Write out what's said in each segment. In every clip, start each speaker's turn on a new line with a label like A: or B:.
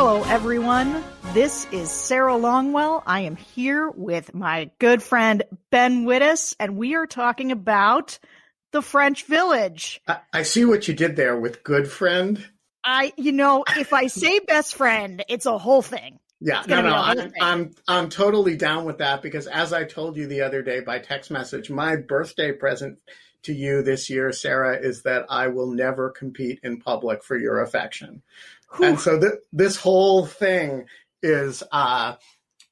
A: Hello, everyone. This is Sarah Longwell. I am here with my good friend Ben Wittes, and we are talking about the French Village.
B: I, I see what you did there with good friend.
A: I, you know, if I say best friend, it's a whole thing.
B: Yeah, no, no, I'm, I'm, I'm totally down with that because as I told you the other day by text message, my birthday present to you this year, Sarah, is that I will never compete in public for your affection. And so th- this whole thing is uh,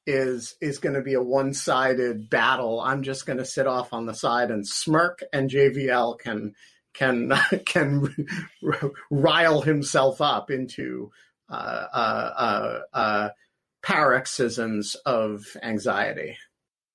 B: is is going to be a one sided battle. I'm just going to sit off on the side and smirk, and JVL can can can rile himself up into uh, uh, uh, uh paroxysms of anxiety.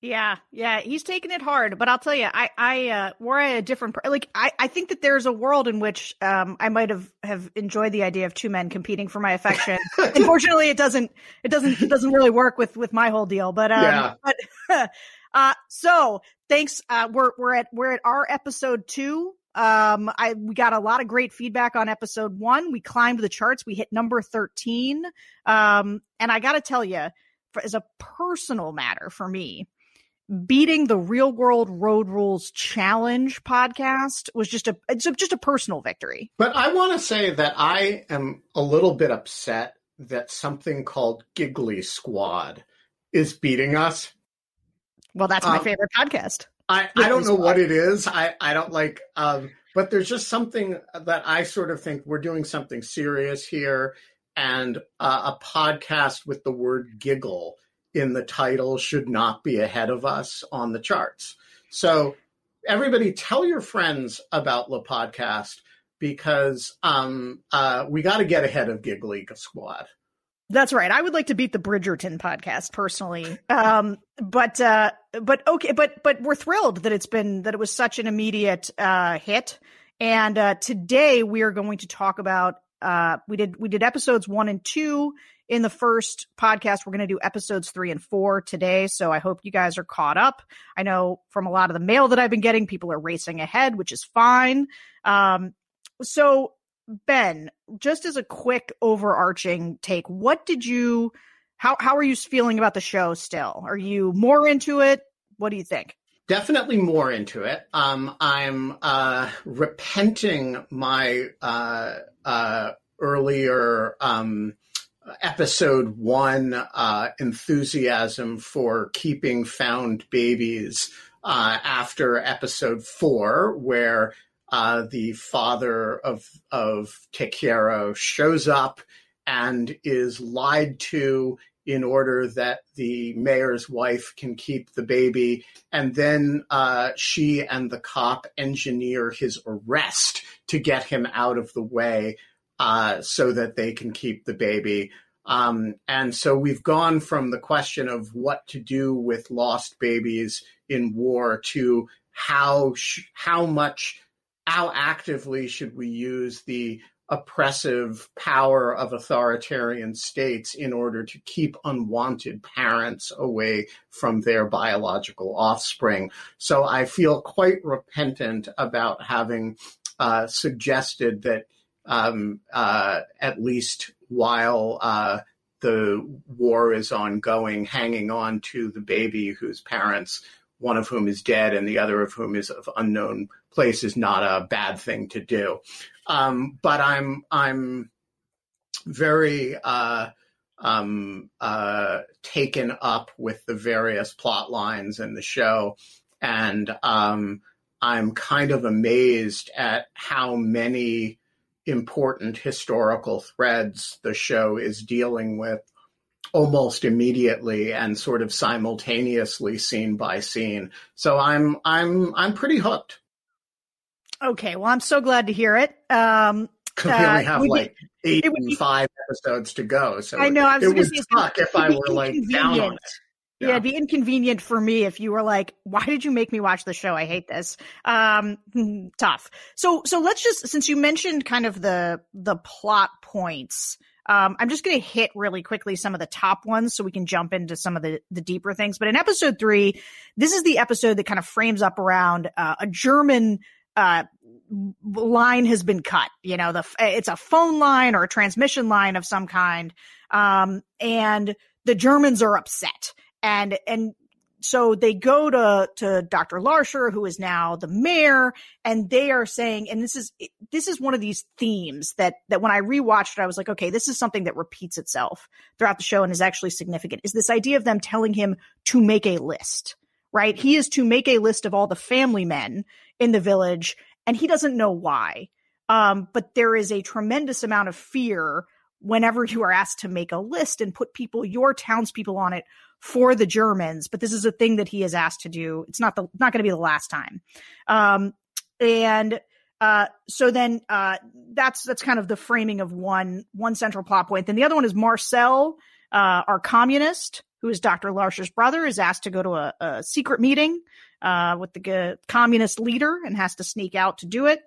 A: Yeah, yeah, he's taking it hard, but I'll tell you, I, I, uh, we're at a different, like, I, I think that there's a world in which, um, I might have, have enjoyed the idea of two men competing for my affection. Unfortunately, it doesn't, it doesn't, it doesn't really work with, with my whole deal, but, um, yeah. but, uh, so thanks. Uh, we're, we're at, we're at our episode two. Um, I, we got a lot of great feedback on episode one. We climbed the charts. We hit number 13. Um, and I got to tell you, as a personal matter for me, beating the real world road rules challenge podcast was just a it's just a personal victory.
B: But I want to say that I am a little bit upset that something called Giggly Squad is beating us.
A: Well, that's my um, favorite podcast.
B: I, I don't know what it is. I, I don't like um but there's just something that I sort of think we're doing something serious here and uh, a podcast with the word giggle in the title should not be ahead of us on the charts. So everybody tell your friends about the podcast because um, uh, we got to get ahead of Giggly Squad.
A: That's right. I would like to beat the Bridgerton podcast personally. Um, but, uh, but okay, but, but we're thrilled that it's been, that it was such an immediate, uh, hit. And, uh, today we are going to talk about, uh, we did, we did episodes one and two in the first podcast. We're going to do episodes three and four today. So I hope you guys are caught up. I know from a lot of the mail that I've been getting, people are racing ahead, which is fine. Um, so, Ben, just as a quick overarching take, what did you, how, how are you feeling about the show still? Are you more into it? What do you think?
B: Definitely more into it. Um, I'm uh, repenting my uh, uh, earlier um, episode one uh, enthusiasm for keeping found babies uh, after episode four, where uh, the father of of Te shows up and is lied to in order that the mayor's wife can keep the baby. And then uh, she and the cop engineer his arrest to get him out of the way uh, so that they can keep the baby. Um, and so we've gone from the question of what to do with lost babies in war to how sh- how much how actively should we use the oppressive power of authoritarian states in order to keep unwanted parents away from their biological offspring. So I feel quite repentant about having uh, suggested that um, uh, at least while uh, the war is ongoing, hanging on to the baby whose parents, one of whom is dead and the other of whom is of unknown place, is not a bad thing to do. Um, but I'm I'm very uh, um, uh, taken up with the various plot lines in the show, and um, I'm kind of amazed at how many important historical threads the show is dealing with almost immediately and sort of simultaneously scene by scene. So I'm I'm I'm pretty hooked.
A: Okay, well I'm so glad to hear it. Um
B: we only uh, have like eight and be, five episodes to go. So
A: I know I
B: was it would suck if I were like down on it.
A: Yeah. yeah. it'd be inconvenient for me if you were like, "Why did you make me watch the show? I hate this." Um, tough. So, so let's just since you mentioned kind of the the plot points. Um, I'm just going to hit really quickly some of the top ones so we can jump into some of the, the deeper things. But in episode three, this is the episode that kind of frames up around uh, a German uh, line has been cut. You know, the it's a phone line or a transmission line of some kind Um, and the Germans are upset. And, and so they go to to Dr. Larcher, who is now the mayor, and they are saying, and this is this is one of these themes that that when I rewatched it, I was like, okay, this is something that repeats itself throughout the show and is actually significant. Is this idea of them telling him to make a list, right? He is to make a list of all the family men in the village, and he doesn't know why. Um, but there is a tremendous amount of fear whenever you are asked to make a list and put people, your townspeople on it for the Germans, but this is a thing that he is asked to do. It's not the not going to be the last time. Um, and uh, so then uh, that's that's kind of the framing of one one central plot point. Then the other one is Marcel, uh, our communist, who is Dr. Larcher's brother, is asked to go to a, a secret meeting uh, with the communist leader and has to sneak out to do it.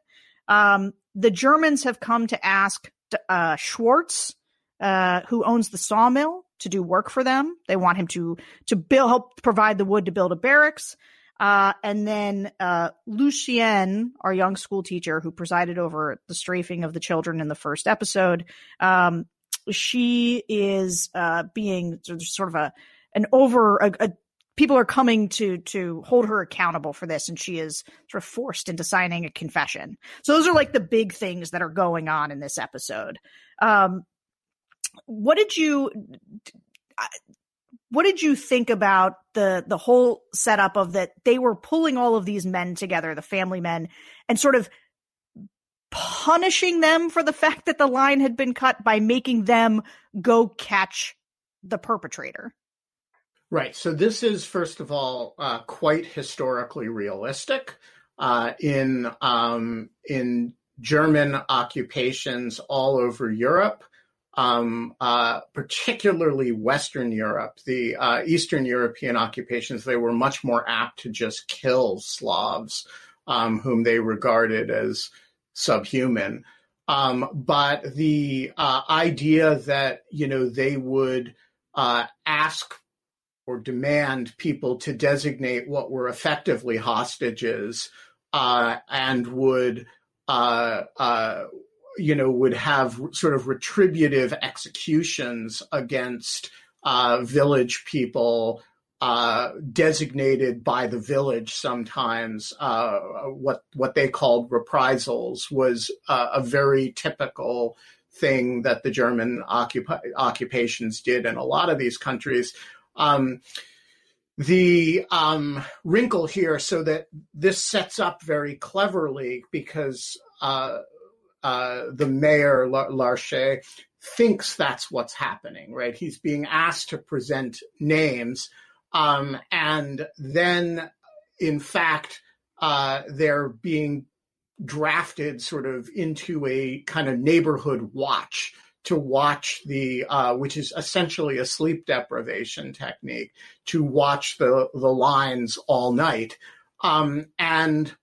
A: Um, the Germans have come to ask uh, Schwartz, uh, who owns the sawmill, to do work for them. They want him to to build help provide the wood to build a barracks. Uh, and then uh, Lucienne, our young school teacher who presided over the strafing of the children in the first episode, um, she is uh, being sort of a an over a, a, people are coming to to hold her accountable for this, and she is sort of forced into signing a confession. So those are like the big things that are going on in this episode. Um, what did you what did you think about the the whole setup of that they were pulling all of these men together the family men and sort of punishing them for the fact that the line had been cut by making them go catch the perpetrator
B: right so this is first of all uh, quite historically realistic uh, in um, in german occupations all over europe um, uh, particularly Western Europe, the uh, Eastern European occupations, they were much more apt to just kill Slavs, um, whom they regarded as subhuman. Um, but the uh, idea that you know they would uh, ask or demand people to designate what were effectively hostages uh, and would uh, you know, would have sort of retributive executions against uh, village people uh, designated by the village sometimes uh, what what they called reprisals was uh, a very typical thing that the German occupations did in a lot of these countries. Um, the um, wrinkle here, so that this sets up very cleverly because uh, uh, the mayor Larcher thinks that's what's happening, right? He's being asked to present names, um, and then, in fact, uh, they're being drafted sort of into a kind of neighborhood watch to watch the uh, which is essentially a sleep deprivation technique to watch the the lines all night um, and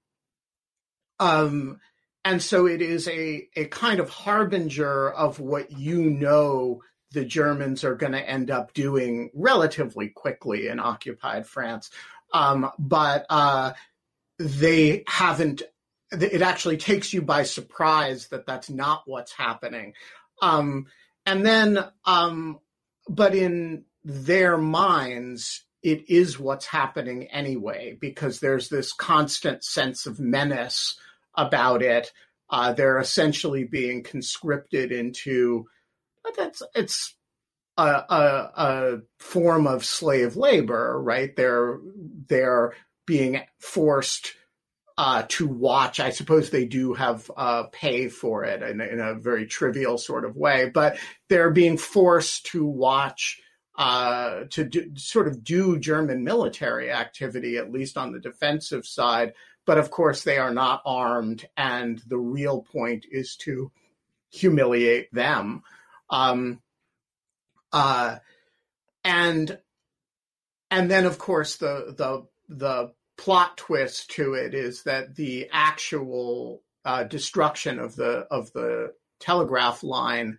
B: um, and so it is a, a kind of harbinger of what you know the Germans are going to end up doing relatively quickly in occupied France. Um, but uh, they haven't, it actually takes you by surprise that that's not what's happening. Um, and then, um, but in their minds, it is what's happening anyway, because there's this constant sense of menace about it. Uh, they're essentially being conscripted into that's it's a, a, a, form of slave labor, right? They're they're being forced uh, to watch. I suppose they do have uh, pay for it in, in, a very trivial sort of way, but they're being forced to watch. Uh, to do, sort of do German military activity, at least on the defensive side, but of course, they are not armed, and the real point is to humiliate them. Um, uh, and and then, of course, the the the plot twist to it is that the actual uh, destruction of the of the telegraph line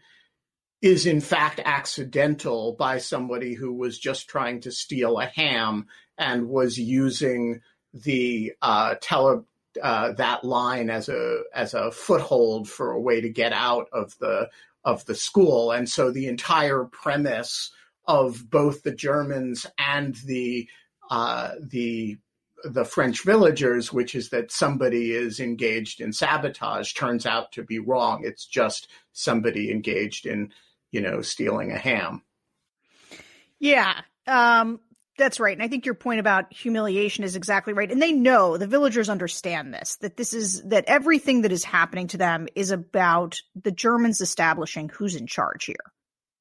B: is in fact accidental by somebody who was just trying to steal a ham and was using the uh, tele uh, that line as a as a foothold for a way to get out of the of the school. And so the entire premise of both the Germans and the uh, the the French villagers, which is that somebody is engaged in sabotage, turns out to be wrong. It's just somebody engaged in, you know, stealing a ham.
A: Yeah, um, that's right. And I think your point about humiliation is exactly right. And they know, the villagers understand this, that this is, that everything that is happening to them is about the Germans establishing who's in charge here.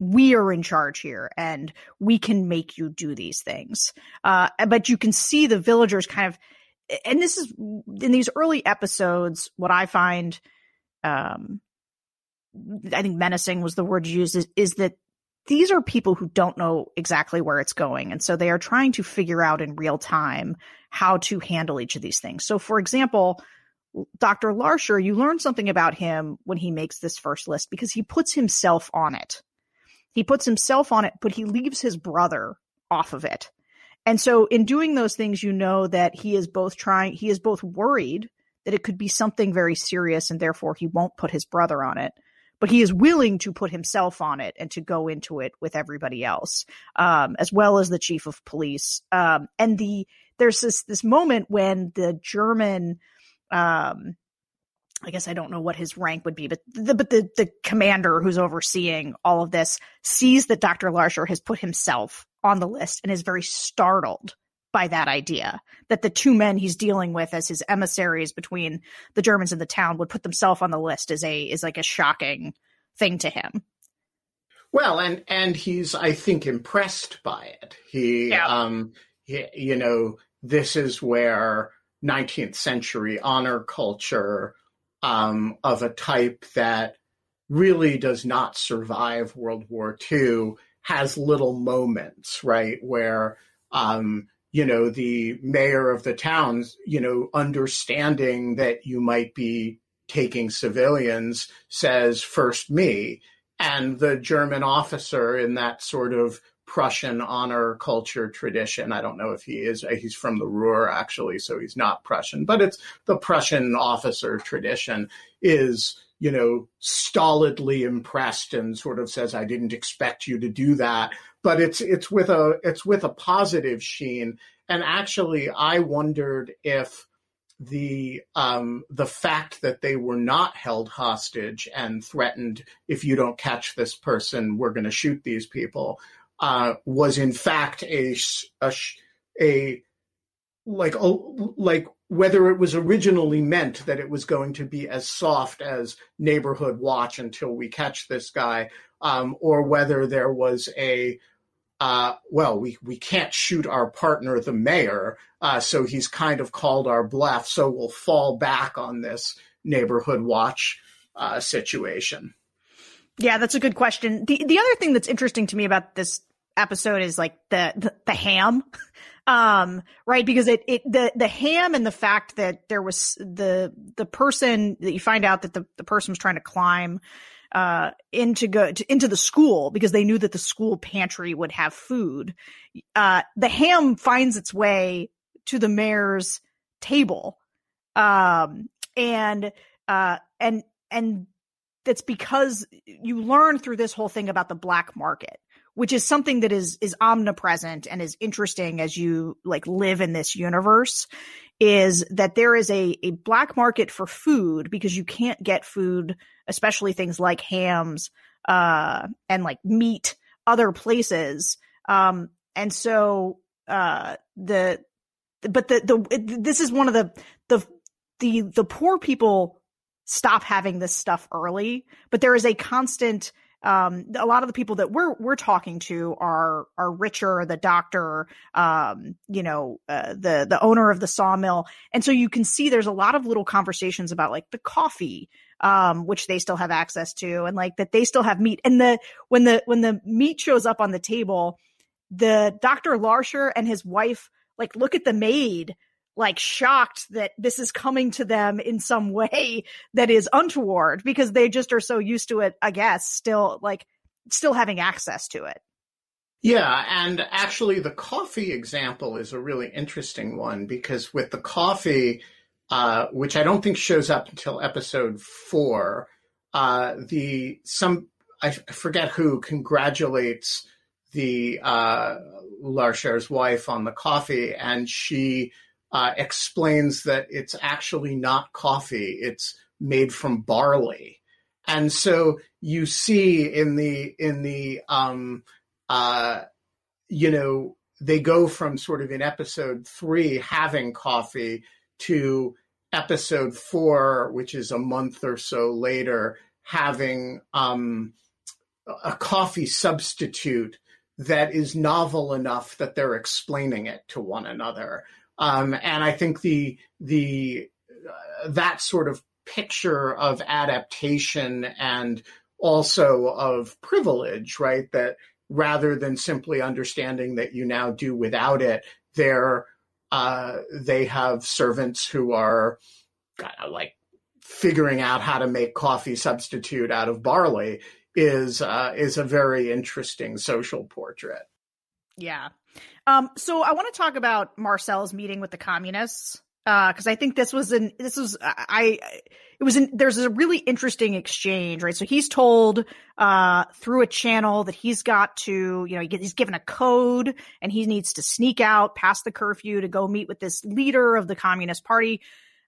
A: We are in charge here and we can make you do these things. Uh, but you can see the villagers kind of, and this is in these early episodes, what I find, um, I think menacing was the word used is, is that these are people who don't know exactly where it's going. And so they are trying to figure out in real time how to handle each of these things. So, for example, Dr. Larcher, you learn something about him when he makes this first list because he puts himself on it. He puts himself on it, but he leaves his brother off of it. And so, in doing those things, you know that he is both trying, he is both worried that it could be something very serious and therefore he won't put his brother on it but he is willing to put himself on it and to go into it with everybody else, um, as well as the chief of police. Um, and the there's this this moment when the German, um, I guess I don't know what his rank would be, but the but the the commander who's overseeing all of this sees that Dr. Larcher has put himself on the list and is very startled by that idea that the two men he's dealing with as his emissaries between the Germans and the town would put themselves on the list is a is like a shocking thing to him.
B: Well, and and he's I think impressed by it. He yeah. um he, you know this is where 19th century honor culture um of a type that really does not survive World War II has little moments, right, where um you know, the mayor of the town, you know, understanding that you might be taking civilians says, first me. And the German officer in that sort of Prussian honor culture tradition. I don't know if he is, he's from the Ruhr actually, so he's not Prussian, but it's the Prussian officer tradition is, you know, stolidly impressed and sort of says, I didn't expect you to do that but it's it's with a it's with a positive sheen. And actually, I wondered if the um, the fact that they were not held hostage and threatened, if you don't catch this person, we're going to shoot these people, uh, was in fact a, a, a like like whether it was originally meant that it was going to be as soft as neighborhood watch until we catch this guy, um, or whether there was a uh, well, we, we can't shoot our partner, the mayor, uh, so he's kind of called our bluff, so we'll fall back on this neighborhood watch uh, situation.
A: Yeah, that's a good question. The the other thing that's interesting to me about this episode is like the the, the ham. um right because it it the the ham and the fact that there was the the person that you find out that the the person was trying to climb uh, into go to, into the school because they knew that the school pantry would have food. Uh, the ham finds its way to the mayor's table, um, and uh, and and that's because you learn through this whole thing about the black market which is something that is is omnipresent and is interesting as you like live in this universe is that there is a, a black market for food because you can't get food, especially things like hams, uh, and like meat other places. Um, and so, uh, the, but the, the, this is one of the, the, the, the poor people stop having this stuff early, but there is a constant, um, a lot of the people that we're we're talking to are are richer, the doctor, um, you know, uh, the the owner of the sawmill, and so you can see there's a lot of little conversations about like the coffee, um, which they still have access to, and like that they still have meat, and the when the when the meat shows up on the table, the Doctor Larcher and his wife like look at the maid like shocked that this is coming to them in some way that is untoward because they just are so used to it, I guess, still like still having access to it.
B: Yeah, and actually the coffee example is a really interesting one because with the coffee, uh, which I don't think shows up until episode four, uh, the some I forget who congratulates the uh, Larcher's wife on the coffee, and she uh, explains that it's actually not coffee; it's made from barley. And so you see in the in the um, uh, you know they go from sort of in episode three having coffee to episode four, which is a month or so later, having um, a coffee substitute that is novel enough that they're explaining it to one another. Um, and I think the the uh, that sort of picture of adaptation and also of privilege, right? That rather than simply understanding that you now do without it, they're uh, they have servants who are uh, like figuring out how to make coffee substitute out of barley is uh, is a very interesting social portrait.
A: Yeah. Um, so I want to talk about Marcel's meeting with the communists because uh, I think this was an this was I it was an, there's a really interesting exchange right? So he's told uh, through a channel that he's got to you know he's given a code and he needs to sneak out past the curfew to go meet with this leader of the Communist Party.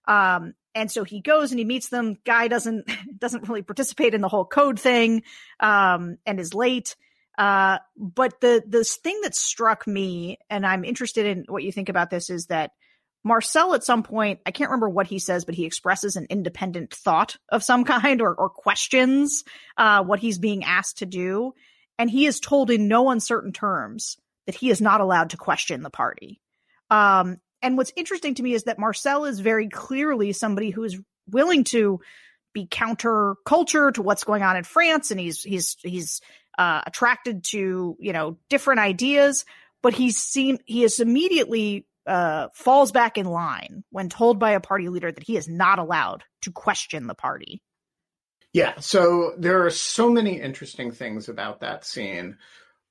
A: Um, and so he goes and he meets them. Guy doesn't doesn't really participate in the whole code thing um, and is late uh, but the the thing that struck me and I'm interested in what you think about this is that Marcel at some point, I can't remember what he says, but he expresses an independent thought of some kind or, or questions uh, what he's being asked to do. And he is told in no uncertain terms that he is not allowed to question the party. Um, and what's interesting to me is that Marcel is very clearly somebody who is willing to be counter culture to what's going on in France, and he's he's he's uh, attracted to you know different ideas. But he's seen he is immediately uh, falls back in line when told by a party leader that he is not allowed to question the party.
B: Yeah, so there are so many interesting things about that scene.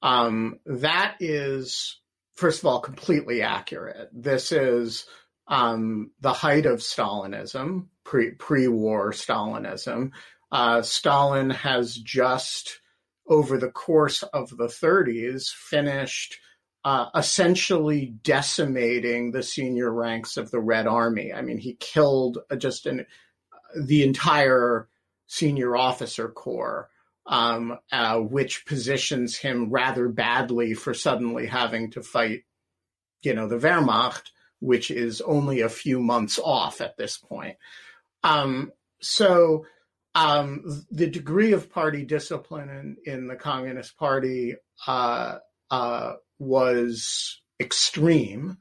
B: Um, that is, first of all, completely accurate. This is um, the height of Stalinism, pre pre war Stalinism. Uh, Stalin has just, over the course of the 30s, finished uh, essentially decimating the senior ranks of the Red Army. I mean, he killed just an, the entire senior officer corps, um, uh, which positions him rather badly for suddenly having to fight, you know, the Wehrmacht, which is only a few months off at this point. Um, so um, the degree of party discipline in, in the Communist Party uh, uh, was extreme.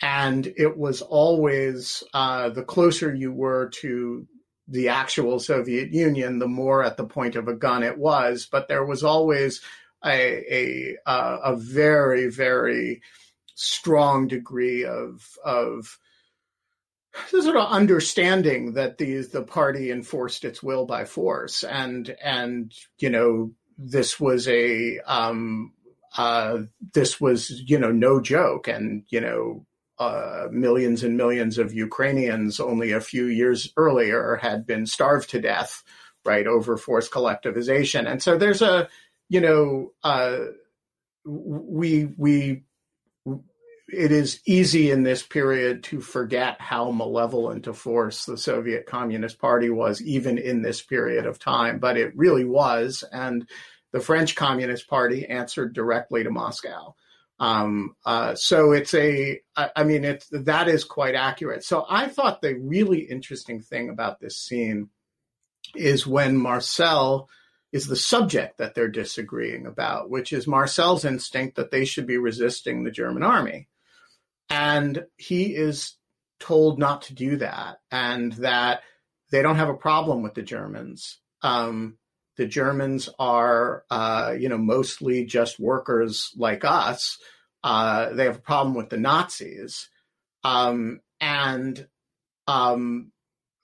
B: And it was always uh, the closer you were to the actual Soviet Union, the more at the point of a gun it was. But there was always a a, a very very strong degree of of sort of understanding that the the party enforced its will by force, and and you know this was a um, uh, this was, you know, no joke. And, you know, uh, millions and millions of Ukrainians only a few years earlier had been starved to death, right, over forced collectivization. And so there's a, you know, uh, we, we, it is easy in this period to forget how malevolent a force the Soviet Communist Party was, even in this period of time, but it really was. And, the French Communist Party answered directly to Moscow. Um, uh, so it's a, I, mean, it's that is quite accurate. So I thought the really interesting thing about this scene is when Marcel is the subject that they're disagreeing about, which is Marcel's instinct that they should be resisting the German army. And he is told not to do that and that they don't have a problem with the Germans. Um, the Germans are, uh, you know, mostly just workers like us. Uh, they have a problem with the Nazis, um, and um,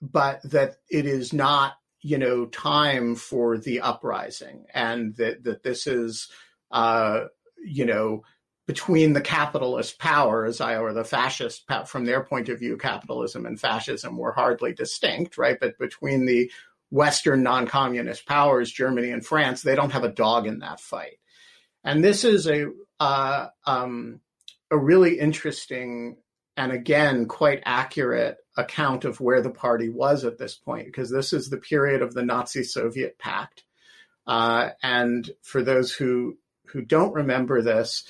B: but that it is not, you know, time for the uprising, and that that this is, uh, you know, between the capitalist powers, or the fascist, from their point of view, capitalism and fascism were hardly distinct, right? But between the Western non communist powers, Germany and France, they don't have a dog in that fight. And this is a, uh, um, a really interesting and again quite accurate account of where the party was at this point, because this is the period of the Nazi Soviet pact. Uh, and for those who, who don't remember this,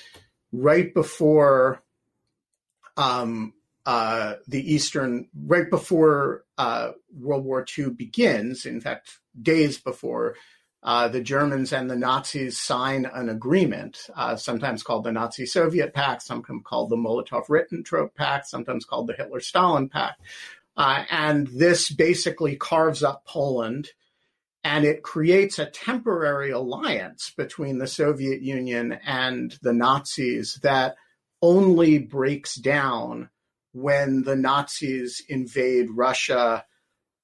B: right before um, uh, the Eastern, right before uh, World War II begins, in fact, days before, uh, the Germans and the Nazis sign an agreement, uh, sometimes called the Nazi Soviet Pact, sometimes called the Molotov Ribbentrop Pact, sometimes called the Hitler Stalin Pact. Uh, and this basically carves up Poland and it creates a temporary alliance between the Soviet Union and the Nazis that only breaks down when the Nazis invade Russia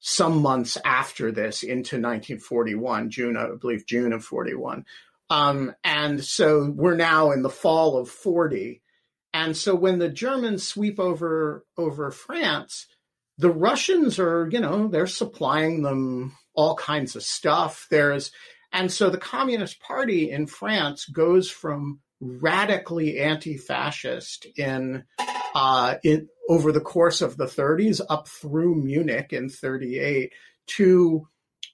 B: some months after this into 1941, June, I believe June of 41. Um, and so we're now in the fall of 40. And so when the Germans sweep over over France, the Russians are, you know, they're supplying them all kinds of stuff. There's, and so the Communist Party in France goes from radically anti-fascist in, uh, in over the course of the 30s up through Munich in 38 to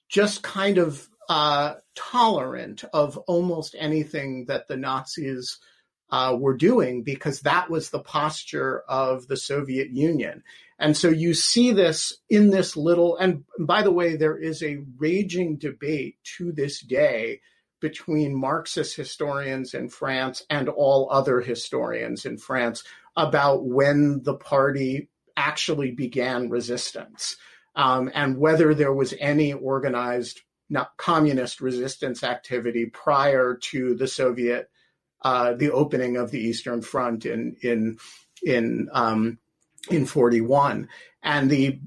B: just kind of uh, tolerant of almost anything that the Nazis uh, were doing because that was the posture of the Soviet Union. And so you see this in this little, and by the way, there is a raging debate to this day between Marxist historians in France and all other historians in France about when the party actually began resistance um, and whether there was any organized not communist resistance activity prior to the Soviet, uh, the opening of the Eastern Front in in in um, in 41 and the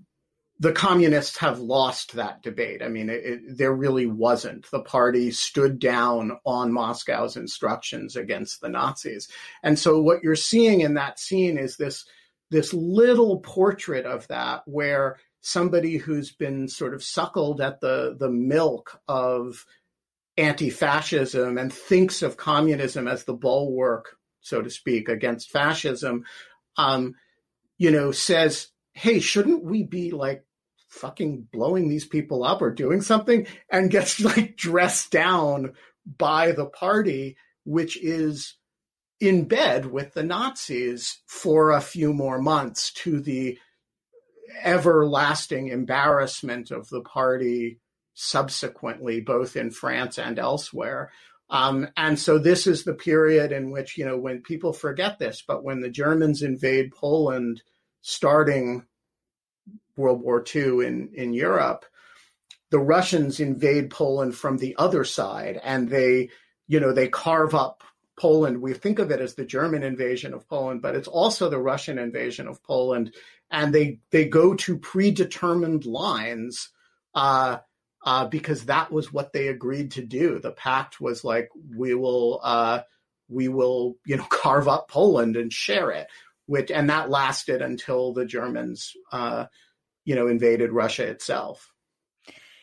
B: the communists have lost that debate. I mean, it, it, there really wasn't. The party stood down on Moscow's instructions against the Nazis. And so what you're seeing in that scene is this, this little portrait of that where somebody who's been sort of suckled at the, the milk of anti-fascism and thinks of communism as the bulwark, so to speak, against fascism, um, you know, says, hey, shouldn't we be like fucking blowing these people up or doing something? And gets like dressed down by the party, which is in bed with the Nazis for a few more months to the everlasting embarrassment of the party subsequently, both in France and elsewhere. Um, and so this is the period in which, you know, when people forget this, but when the Germans invade Poland starting World War II in, in Europe, the Russians invade Poland from the other side and they, you know, they carve up Poland. We think of it as the German invasion of Poland, but it's also the Russian invasion of Poland. And they, they go to predetermined lines, uh, uh, because that was what they agreed to do. The pact was like, we will, uh, we will, you know, carve up Poland and share it which and that lasted until the Germans, uh, you know, invaded Russia itself.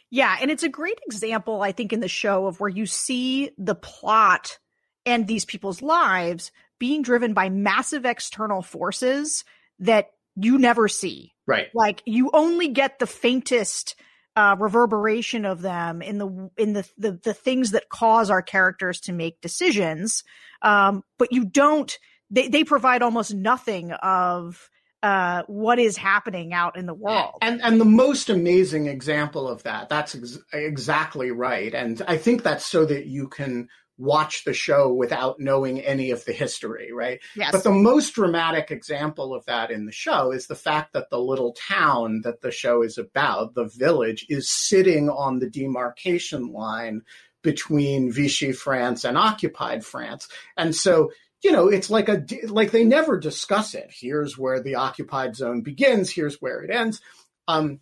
A: Yeah, and it's a great example, I think, in the show of where you see the plot and these people's lives being driven by massive external forces that you never see.
B: Right.
A: Like you only get the faintest uh, reverberation of them in the in the, the the things that cause our characters to make decisions, um, but you don't they, they provide almost nothing of uh, what is happening out in the world.
B: And and the most amazing example of that, that's ex- exactly right. And I think that's so that you can watch the show without knowing any of the history, right?
A: Yes.
B: But the most dramatic example of that in the show is the fact that the little town that the show is about, the village, is sitting on the demarcation line between Vichy France and occupied France. And so you know, it's like a like they never discuss it. Here's where the occupied zone begins. Here's where it ends. Um,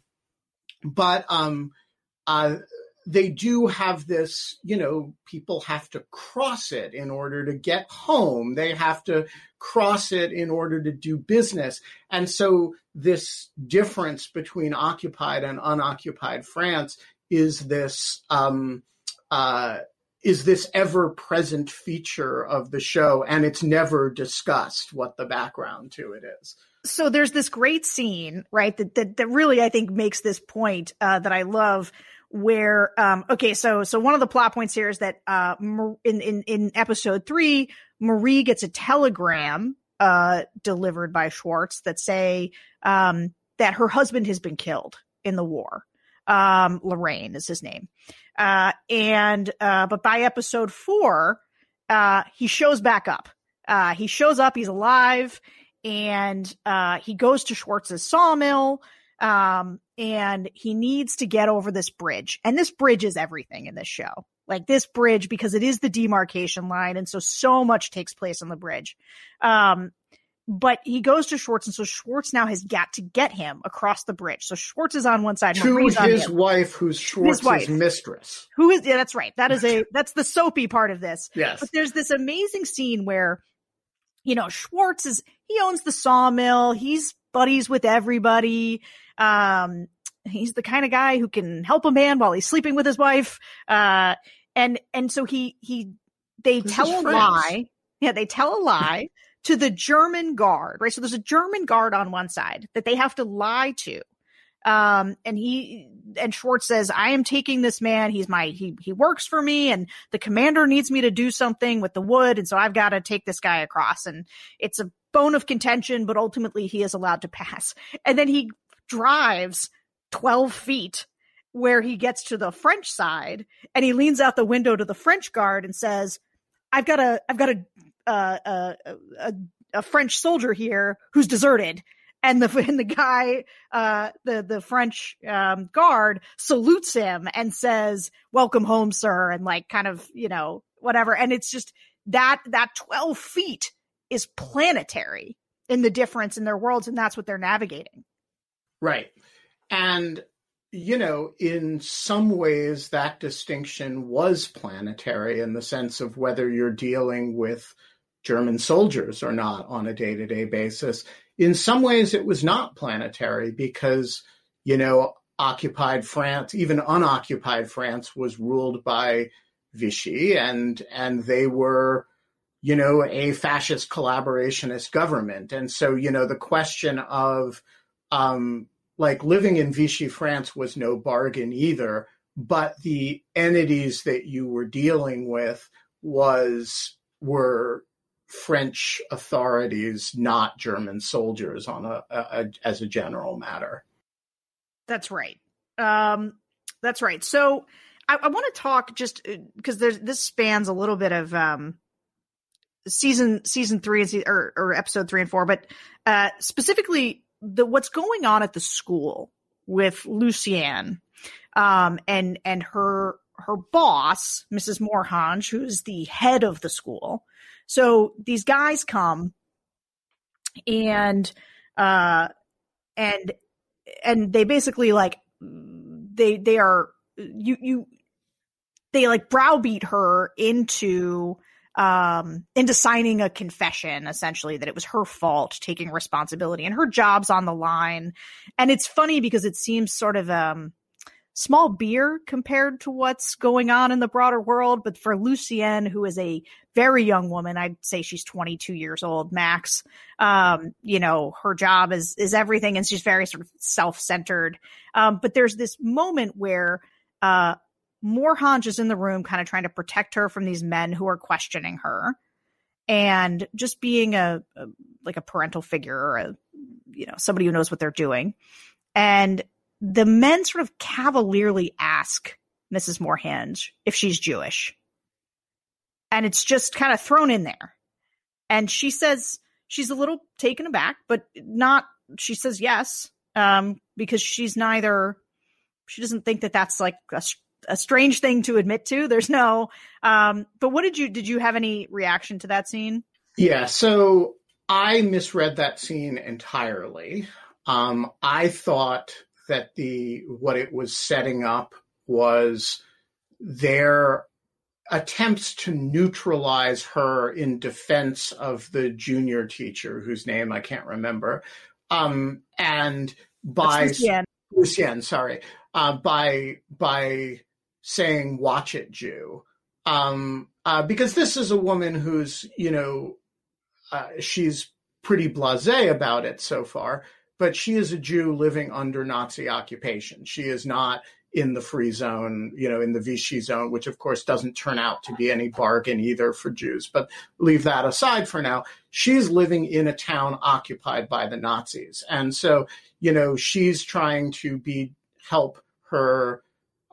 B: but um, uh, they do have this. You know, people have to cross it in order to get home. They have to cross it in order to do business. And so this difference between occupied and unoccupied France is this um, uh, is this ever present feature of the show, and it's never discussed what the background to it is.
A: So there's this great scene, right? That that, that really I think makes this point uh, that I love. Where um, okay, so so one of the plot points here is that uh, in in in episode three, Marie gets a telegram uh, delivered by Schwartz that say um, that her husband has been killed in the war. Um, Lorraine is his name. Uh, and, uh, but by episode four, uh, he shows back up. Uh, he shows up, he's alive, and, uh, he goes to Schwartz's sawmill. Um, and he needs to get over this bridge. And this bridge is everything in this show. Like this bridge, because it is the demarcation line. And so, so much takes place on the bridge. Um, but he goes to Schwartz, and so Schwartz now has got to get him across the bridge. So Schwartz is on one side,
B: to Marie's his wife, who's Schwartz's wife. mistress.
A: Who is? Yeah, that's right. That is a that's the soapy part of this.
B: Yes.
A: But there's this amazing scene where, you know, Schwartz is he owns the sawmill. He's buddies with everybody. Um, he's the kind of guy who can help a man while he's sleeping with his wife. Uh, and and so he he they this tell a lie. Yeah, they tell a lie to the German guard, right? So there's a German guard on one side that they have to lie to. Um, and he, and Schwartz says, I am taking this man. He's my, he, he works for me and the commander needs me to do something with the wood. And so I've got to take this guy across and it's a bone of contention, but ultimately he is allowed to pass. And then he drives 12 feet where he gets to the French side and he leans out the window to the French guard and says, I've got a, I've got a a, a, a French soldier here who's deserted. And the and the guy, uh, the the French um, guard salutes him and says, "Welcome home, sir," and like kind of you know whatever. And it's just that that twelve feet is planetary in the difference in their worlds, and that's what they're navigating.
B: Right, and you know, in some ways, that distinction was planetary in the sense of whether you're dealing with German soldiers or not on a day to day basis. In some ways, it was not planetary because, you know, occupied France, even unoccupied France, was ruled by Vichy, and and they were, you know, a fascist collaborationist government. And so, you know, the question of um, like living in Vichy France was no bargain either, but the entities that you were dealing with was were French authorities, not German soldiers, on a, a, as a general matter.
A: That's right. Um, that's right. So I, I want to talk just because uh, there's this spans a little bit of um, season season three and or, or episode three and four, but uh, specifically the what's going on at the school with Lucienne um, and and her her boss, Mrs. Morhange, who's the head of the school. So these guys come and uh and and they basically like they they are you you they like browbeat her into um into signing a confession essentially that it was her fault taking responsibility and her job's on the line and it's funny because it seems sort of um small beer compared to what's going on in the broader world. But for Lucienne, who is a very young woman, I'd say she's 22 years old, max. Um, you know, her job is, is everything and she's very sort of self-centered. Um, but there's this moment where, uh, Morhange is in the room kind of trying to protect her from these men who are questioning her and just being a, a like a parental figure or a, you know, somebody who knows what they're doing. And the men sort of cavalierly ask Mrs. Morhange if she's Jewish. And it's just kind of thrown in there. And she says she's a little taken aback, but not, she says yes, um, because she's neither, she doesn't think that that's like a, a strange thing to admit to. There's no, um, but what did you, did you have any reaction to that scene?
B: Yeah. So I misread that scene entirely. Um, I thought that the what it was setting up was their attempts to neutralize her in defense of the junior teacher whose name I can't remember. Um, and by
A: Lucienne.
B: Lucienne, sorry. uh, by by saying "Watch it, Jew," um, uh, because this is a woman who's you know uh, she's pretty blasé about it so far, but she is a Jew living under Nazi occupation. She is not in the free zone, you know, in the Vichy zone, which of course doesn't turn out to be any bargain either for Jews. But leave that aside for now. She's living in a town occupied by the Nazis. And so, you know, she's trying to be help her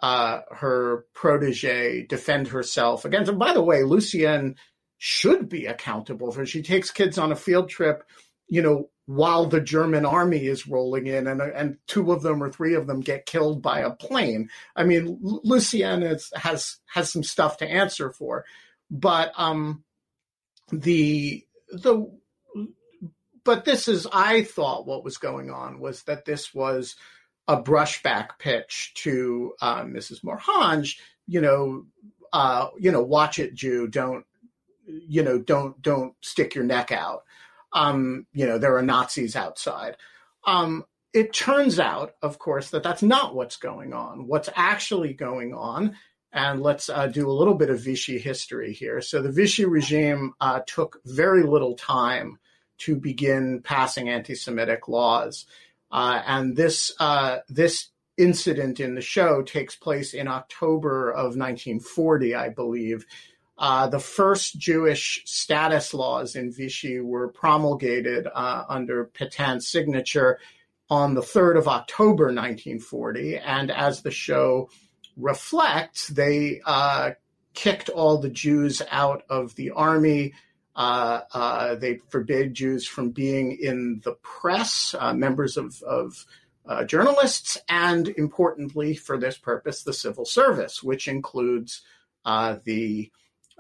B: uh, her protege defend herself against. And by the way, Lucienne should be accountable for. She takes kids on a field trip, you know, while the German army is rolling in, and and two of them or three of them get killed by a plane. I mean, Lucienne is, has has some stuff to answer for, but um, the the but this is I thought what was going on was that this was a brushback pitch to uh, Mrs. Morhange. You know, uh, you know, watch it, Jew. Don't you know? Don't don't stick your neck out um, you know, there are Nazis outside. Um, it turns out, of course, that that's not what's going on. What's actually going on, and let's uh, do a little bit of Vichy history here. So the Vichy regime uh, took very little time to begin passing anti-Semitic laws, uh, and this uh, this incident in the show takes place in October of 1940, I believe, uh, the first Jewish status laws in Vichy were promulgated uh, under Petain's signature on the 3rd of October 1940. And as the show reflects, they uh, kicked all the Jews out of the army. Uh, uh, they forbid Jews from being in the press, uh, members of, of journalists, and importantly, for this purpose, the civil service, which includes the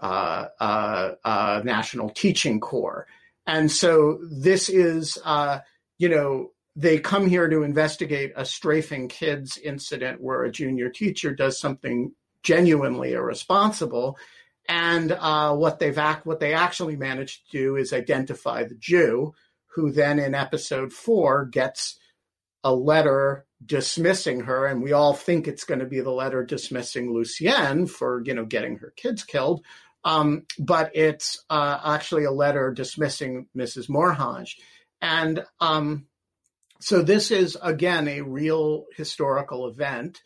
B: National Teaching Corps. And so this is, you know, they come here to investigate a strafing kids incident where a junior teacher does something genuinely irresponsible. And uh, what they've act, what they actually managed to do is identify the Jew, who then in episode four gets a letter dismissing her, and we all think it's going to be the letter dismissing Lucienne for you know getting her kids killed. Um, but it's uh, actually a letter dismissing Mrs. Morhange. And um, so this is, again, a real historical event.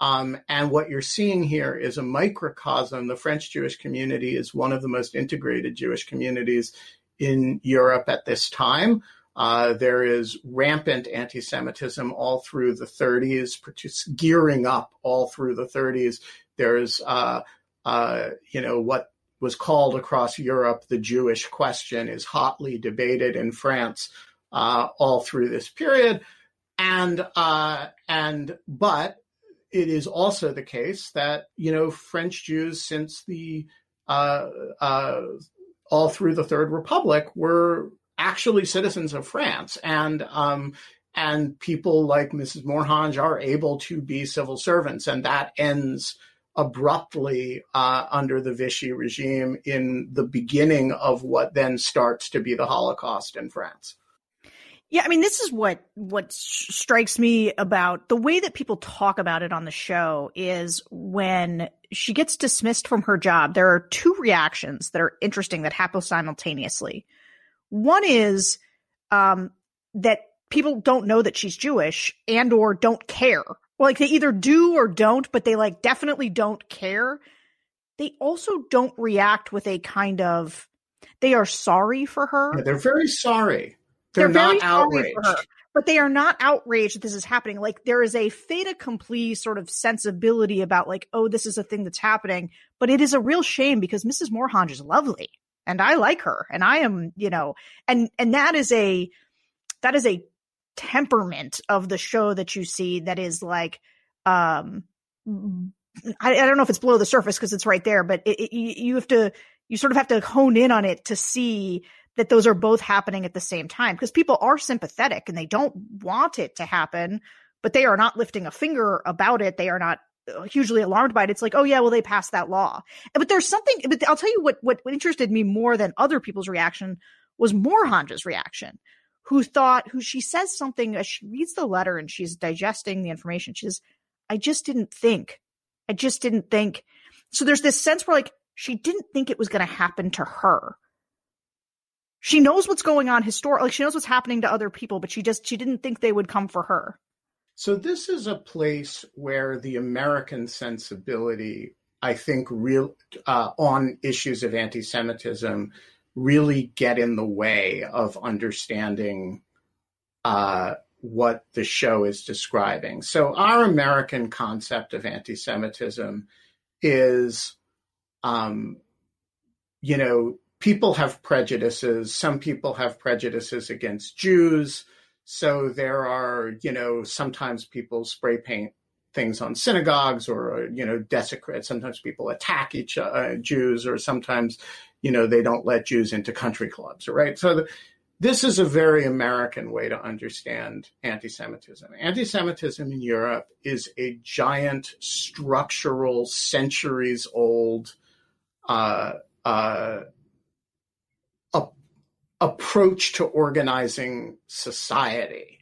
B: Um, and what you're seeing here is a microcosm. The French Jewish community is one of the most integrated Jewish communities in Europe at this time. Uh, there is rampant anti Semitism all through the 30s, gearing up all through the 30s. There's, uh, uh, you know, what was called across Europe the Jewish question is hotly debated in France uh, all through this period, and uh, and but it is also the case that you know French Jews since the uh, uh all through the Third Republic were actually citizens of France, and um, and people like Mrs. Morhange are able to be civil servants, and that ends abruptly uh, under the Vichy regime in the beginning of what then starts to be the Holocaust in France.
A: Yeah, I mean, this is what what strikes me about the way that people talk about it on the show is when she gets dismissed from her job. There are two reactions that are interesting that happen simultaneously. One is um, that people don't know that she's Jewish and or don't care like they either do or don't, but they like definitely don't care. They also don't react with a kind of they are sorry for her.
B: Yeah, they're very sorry. They're, they're not outraged.
A: But they are not outraged that this is happening. Like there is a fait accompli sort of sensibility about like, oh, this is a thing that's happening. But it is a real shame because Mrs. Morhange is lovely and I like her and I am, you know, and and that is a that is a temperament of the show that you see that is like um I, I don't know if it's below the surface because it's right there, but it, it, you have to you sort of have to hone in on it to see that those are both happening at the same time because people are sympathetic and they don't want it to happen, but they are not lifting a finger about it. They are not uh, hugely alarmed by it. It's like, oh yeah, well they passed that law. But there's something. But I'll tell you what what, interested me more than other people's reaction was Morhange's reaction, who thought, who she says something as she reads the letter and she's digesting the information. She says, I just didn't think. I just didn't think. So there's this sense where like she didn't think it was going to happen to her. She knows what's going on historically. She knows what's happening to other people, but she just she didn't think they would come for her.
B: So this is a place where the American sensibility, I think, real uh, on issues of anti-Semitism, really get in the way of understanding uh, what the show is describing. So our American concept of anti-Semitism is, um, you know, people have prejudices. Some people have prejudices against Jews. So there are, you know, sometimes people spray paint things on synagogues or, you know, desecrate. Sometimes people attack each uh, Jews or sometimes, you know, they don't let Jews into country clubs, right? So the, this is a very American way to understand anti Semitism. Anti Semitism in Europe is a giant, structural, centuries old uh, uh, approach to organizing society.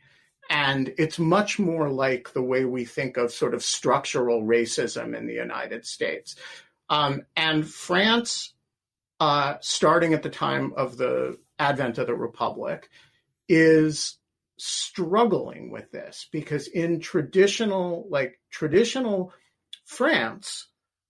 B: And it's much more like the way we think of sort of structural racism in the United States. Um, and France, uh, starting at the time of the advent of the republic is struggling with this because in traditional like traditional France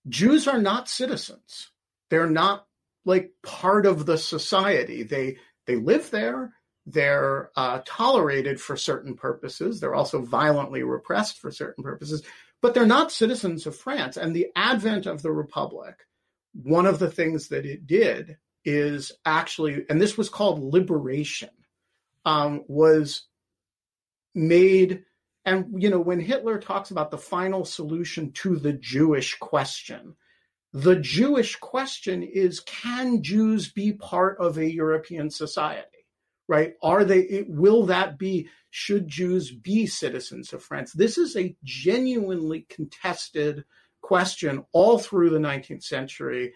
B: Jews are not citizens they're not like part of the society they they live there they're uh, tolerated for certain purposes they're also violently repressed for certain purposes but they're not citizens of France and the advent of the republic one of the things that it did is actually, and this was called liberation, um, was made. And, you know, when Hitler talks about the final solution to the Jewish question, the Jewish question is can Jews be part of a European society? Right? Are they, will that be, should Jews be citizens of France? This is a genuinely contested question all through the 19th century.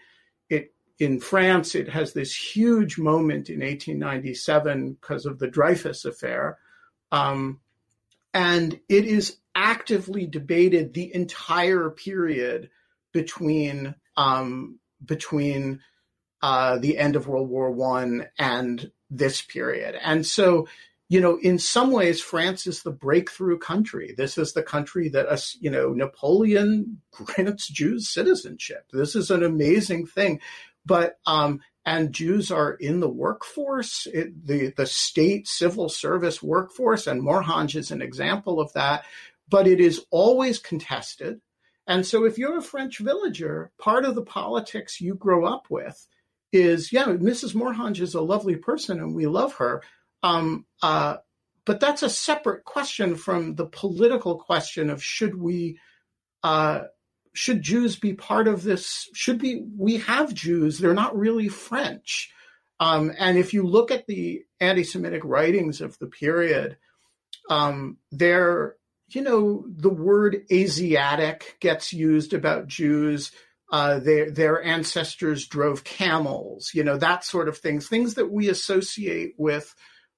B: It in France, it has this huge moment in 1897 because of the Dreyfus affair. Um, and it is actively debated the entire period between um, between uh, the end of World War One and this period. And so, you know, in some ways, France is the breakthrough country. This is the country that, us, you know, Napoleon grants Jews citizenship. This is an amazing thing but um, and Jews are in the workforce, it, the the state civil service workforce, and Morhange is an example of that. But it is always contested, and so if you're a French villager, part of the politics you grow up with is yeah, Mrs. Morhange is a lovely person and we love her. Um, uh, but that's a separate question from the political question of should we uh, should Jews be part of this? Should be we have Jews? They're not really French. Um, and if you look at the anti-Semitic writings of the period, um, they're you know the word Asiatic gets used about Jews. Uh, their their ancestors drove camels, you know that sort of things, things that we associate with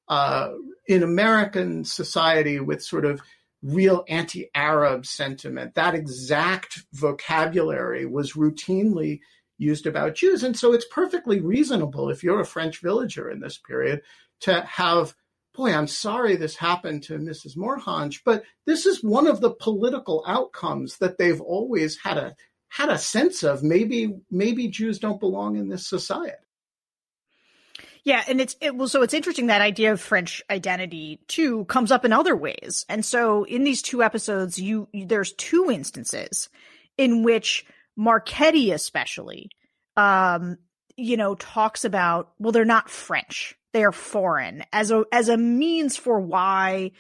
B: uh, in American society with sort of real anti Arab sentiment. That exact vocabulary was routinely used about Jews. And so it's perfectly reasonable if you're a French villager in this period to have, boy, I'm sorry this happened to Mrs. Morhange, but this is one of the political outcomes that they've always had a had a sense of maybe maybe Jews don't belong in this society.
A: Yeah, and it's it well, so it's interesting that idea of French identity too comes up in other ways. And so in these two episodes, you, you there's two instances in which Marchetti especially um you know talks about well they're not French. They're foreign as a as a means for why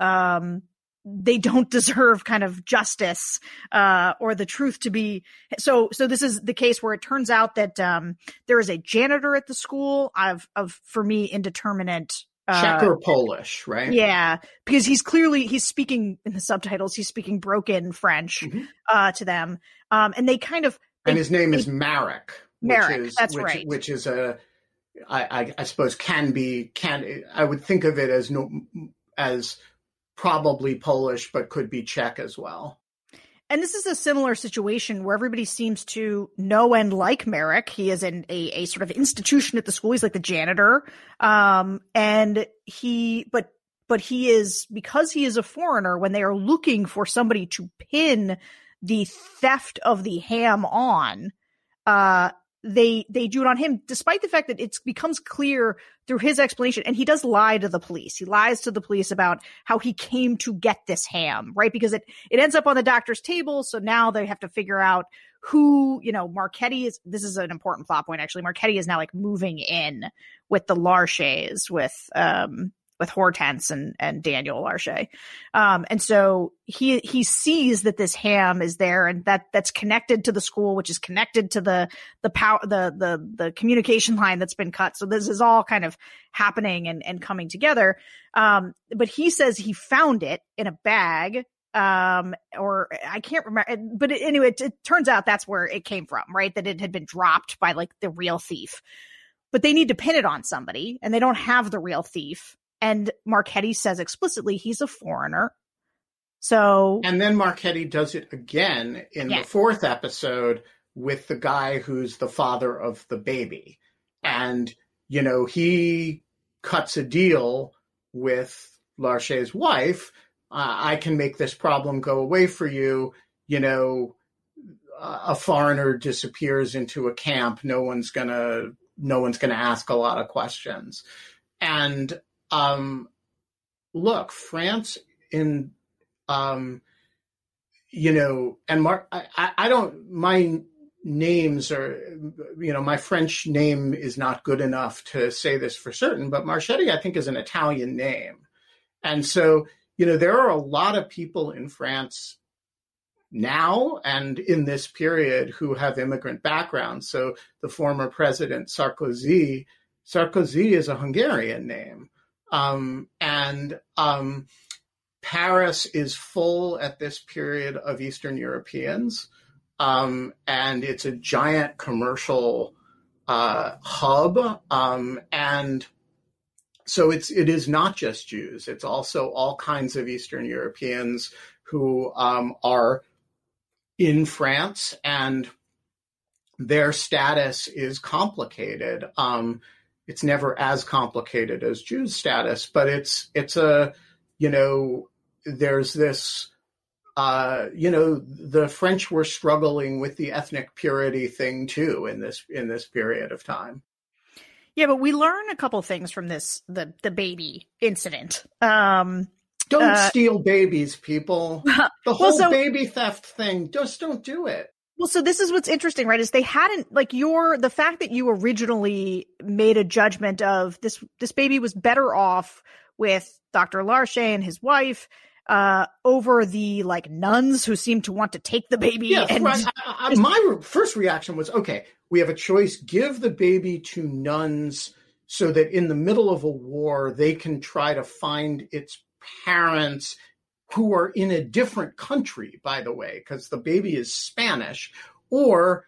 A: um they don't deserve kind of justice uh, or the truth to be so so this is the case where it turns out that um, there is a janitor at the school of of for me indeterminate
B: uh, Czech or Polish, right?
A: Yeah, because he's clearly he's speaking in the subtitles. He's speaking broken French mm-hmm. uh, to them, um, and they kind of
B: they, and his name they, is Marek.
A: Marek,
B: is,
A: that's
B: which,
A: right.
B: Which is a, I, I, suppose can be can I would think of it as no as probably Polish, but could be Czech as well.
A: And this is a similar situation where everybody seems to know and like Marek. He is in a, a sort of institution at the school. He's like the janitor. Um, and he, but, but he is, because he is a foreigner, when they are looking for somebody to pin the theft of the ham on, uh, they they do it on him despite the fact that it becomes clear through his explanation and he does lie to the police. He lies to the police about how he came to get this ham right? Because it it ends up on the doctor's table so now they have to figure out who you know marchetti is this is an important plot point actually. Marchetti is now like moving in with the Larchers with um with Hortense and and Daniel Larcher. Um, and so he he sees that this ham is there and that that's connected to the school, which is connected to the the power the the the communication line that's been cut. So this is all kind of happening and and coming together. Um, but he says he found it in a bag um or i can't remember but anyway it, it, turns out that's where it came from right that it had been dropped by like the real thief but they need to pin it on somebody and they don't have the real thief and Marchetti says explicitly he's a foreigner. So
B: And then Marchetti does it again in yeah. the fourth episode with the guy who's the father of the baby. And, you know, he cuts a deal with Larcher's wife. Uh, I can make this problem go away for you. You know, a foreigner disappears into a camp. No one's gonna, no one's gonna ask a lot of questions. And um, look, France in, um, you know, and Mark, I, I don't, my names are, you know, my French name is not good enough to say this for certain, but Marchetti, I think, is an Italian name. And so, you know, there are a lot of people in France now and in this period who have immigrant backgrounds. So the former president Sarkozy, Sarkozy is a Hungarian name. Um, and um, Paris is full at this period of Eastern Europeans, um, and it's a giant commercial uh, hub. Um, and so it's it is not just Jews; it's also all kinds of Eastern Europeans who um, are in France, and their status is complicated. Um, it's never as complicated as Jews' status, but it's it's a you know there's this uh, you know the French were struggling with the ethnic purity thing too in this in this period of time.
A: Yeah, but we learn a couple things from this the the baby incident. Um,
B: don't uh, steal babies, people. The whole well, so, baby theft thing, just don't do it.
A: Well, so this is what's interesting, right? Is they hadn't like your the fact that you originally made a judgment of this this baby was better off with Dr. Larcher and his wife uh over the like nuns who seem to want to take the baby
B: yes,
A: and
B: right. I, I, my first reaction was okay we have a choice give the baby to nuns so that in the middle of a war they can try to find its parents who are in a different country, by the way, because the baby is Spanish, or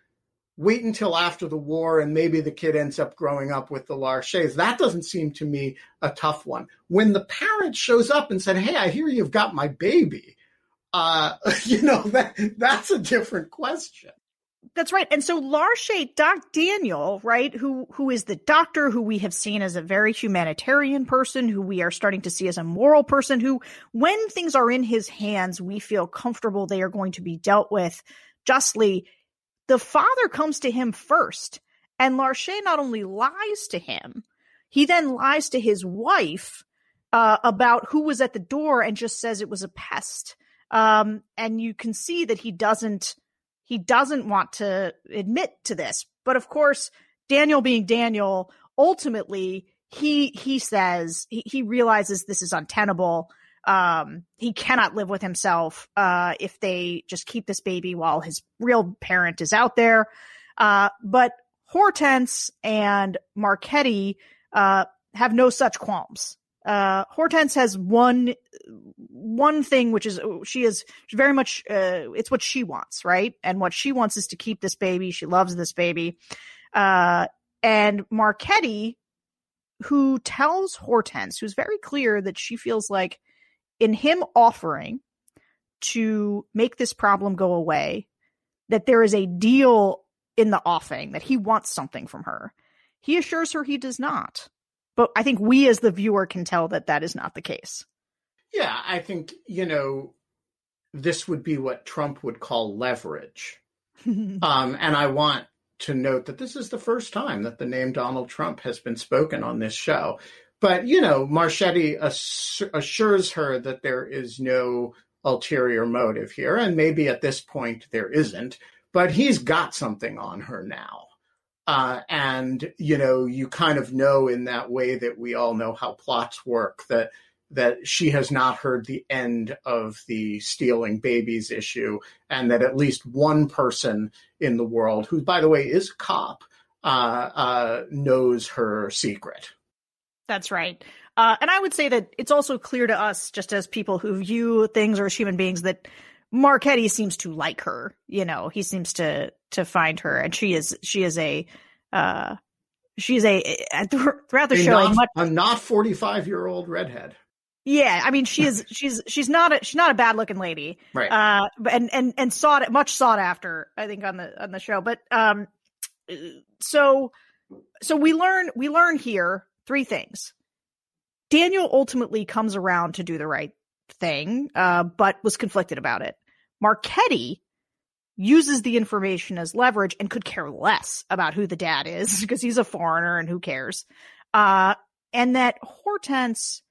B: wait until after the war and maybe the kid ends up growing up with the Larchers. That doesn't seem to me a tough one. When the parent shows up and said, Hey, I hear you've got my baby, uh, you know, that that's a different question.
A: That's right. And so Larcher, Doc Daniel, right, who who is the doctor who we have seen as a very humanitarian person, who we are starting to see as a moral person, who when things are in his hands, we feel comfortable they are going to be dealt with justly. The father comes to him first, and Larcher not only lies to him, he then lies to his wife uh, about who was at the door and just says it was a pest. Um, and you can see that he doesn't he doesn't want to admit to this. But of course, Daniel being Daniel, ultimately he he says he, he realizes this is untenable. Um, he cannot live with himself uh, if they just keep this baby while his real parent is out there. Uh, but Hortense and Marchetti uh, have no such qualms. Uh, Hortense has one one thing, which is she is very much uh, it's what she wants, right? And what she wants is to keep this baby. She loves this baby. Uh, and Marchetti, who tells Hortense, who's very clear that she feels like in him offering to make this problem go away, that there is a deal in the offing, that he wants something from her. He assures her he does not. But I think we as the viewer can tell that that is not the case.
B: Yeah, I think, you know, this would be what Trump would call leverage. um, and I want to note that this is the first time that the name Donald Trump has been spoken on this show. But, you know, Marchetti assures her that there is no ulterior motive here. And maybe at this point there isn't, but he's got something on her now. Uh, and, you know, you kind of know in that way that we all know how plots work that that she has not heard the end of the stealing babies issue, and that at least one person in the world, who, by the way, is a cop, uh, uh, knows her secret.
A: That's right. Uh, and I would say that it's also clear to us, just as people who view things or as human beings, that Marchetti seems to like her. You know, he seems to to find her, and she is she is a uh, she's a throughout the a show
B: not,
A: a, much,
B: a not forty five year old redhead.
A: Yeah, I mean she is she's she's not a she's not a bad looking lady.
B: Right.
A: Uh and and and sought much sought after, I think, on the on the show. But um so so we learn we learn here three things. Daniel ultimately comes around to do the right thing, uh, but was conflicted about it. Marchetti uses the information as leverage and could care less about who the dad is because he's a foreigner and who cares. Uh, and that Hortense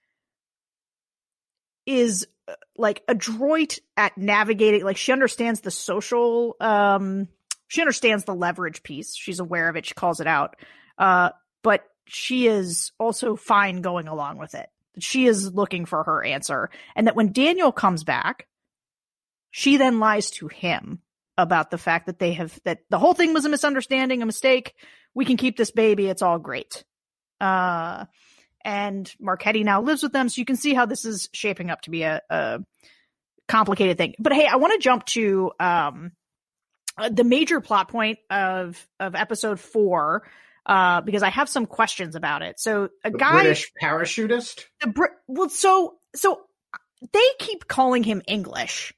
A: is uh, like adroit at navigating like she understands the social um she understands the leverage piece. She's aware of it. She calls it out. Uh but she is also fine going along with it. She is looking for her answer. And that when daniel comes back she then lies to him about the fact that they have that the whole thing was a misunderstanding a mistake we can keep this baby it's all great uh and Marchetti now lives with them. So you can see how this is shaping up to be a, a complicated thing. But hey, I want to jump to um, uh, the major plot point of of episode four uh, because I have some questions about it. So a
B: the
A: guy,
B: British parachutist.
A: The Brit, well, so so they keep calling him English.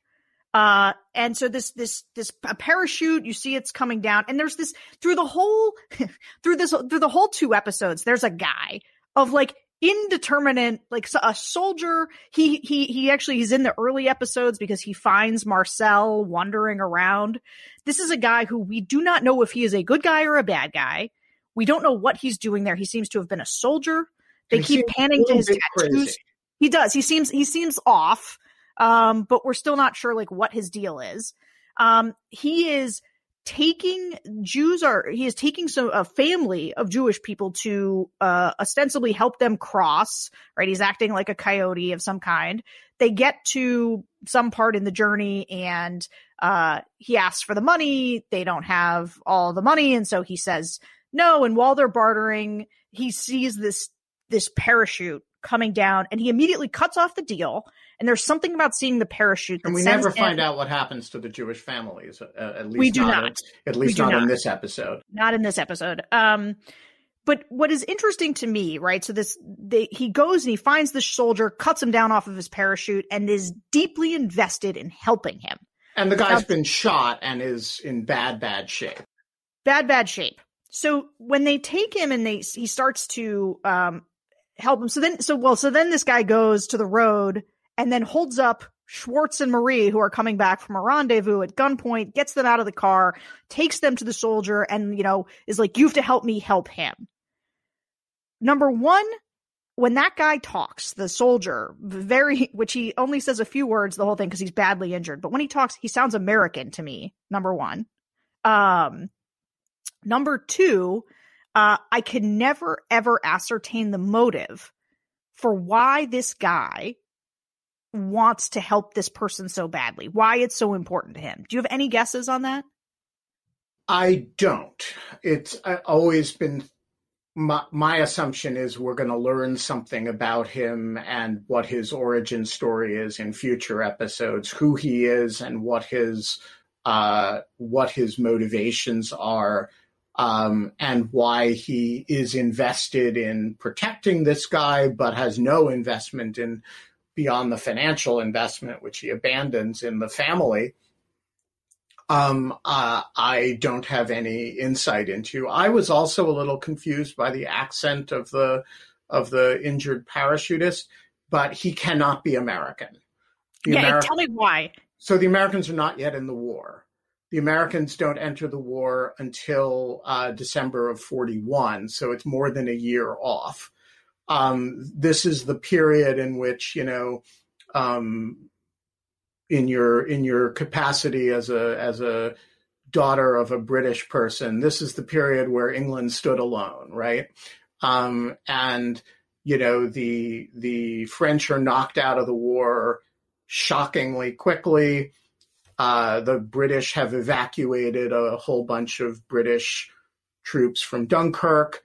A: Uh, and so this, this, this a parachute, you see it's coming down and there's this through the whole, through this, through the whole two episodes, there's a guy of like indeterminate like a soldier he he he actually he's in the early episodes because he finds marcel wandering around. This is a guy who we do not know if he is a good guy or a bad guy. We don't know what he's doing there. He seems to have been a soldier. They keep panning to his tattoos
B: crazy.
A: he does. He seems he seems off um but we're still not sure like what his deal is um he is taking Jews are he is taking some a family of Jewish people to uh, ostensibly help them cross. Right, he's acting like a coyote of some kind. They get to some part in the journey, and uh, he asks for the money. They don't have all the money, and so he says no. And while they're bartering, he sees this this parachute coming down, and he immediately cuts off the deal and there's something about seeing the parachute.
B: and we never find out what happens to the Jewish families. Uh, at least
A: we do
B: not.
A: not.
B: At least not, not, in this episode.
A: Not in this episode. Um, but what is interesting to me, right? So this, they, he goes and he finds the soldier, cuts him down off of his parachute, and is deeply invested in helping him.
B: And the guy's now, been shot and is in bad, bad shape.
A: Bad, bad shape. So when they take him and they, he starts to um, help him. So then, so well, so then this guy goes to the road and then holds up Schwartz and Marie, who are coming back from a rendezvous at gunpoint, gets them out of the car, takes them to the soldier, and, you know, is like, you have to help me help him. Number one, when that guy talks, the soldier, very, which he only says a few words the whole thing because he's badly injured, but when he talks, he sounds American to me, number one. Um, number two, uh, I can never ever ascertain the motive for why this guy wants to help this person so badly, why it's so important to him. Do you have any guesses on that?
B: I don't. It's always been my, my assumption is we're going to learn something about him and what his origin story is in future episodes, who he is and what his uh, what his motivations are, um, and why he is invested in protecting this guy, but has no investment in beyond the financial investment, which he abandons in the family, um, uh, I don't have any insight into. I was also a little confused by the accent of the of the injured parachutist, but he cannot be American.
A: The yeah, tell me why.
B: So the Americans are not yet in the war. The Americans don't enter the war until uh, December of 41, so it's more than a year off. Um, this is the period in which, you know, um, in your in your capacity as a as a daughter of a British person, this is the period where England stood alone, right? Um, and you know the the French are knocked out of the war shockingly quickly. Uh, the British have evacuated a whole bunch of British troops from Dunkirk.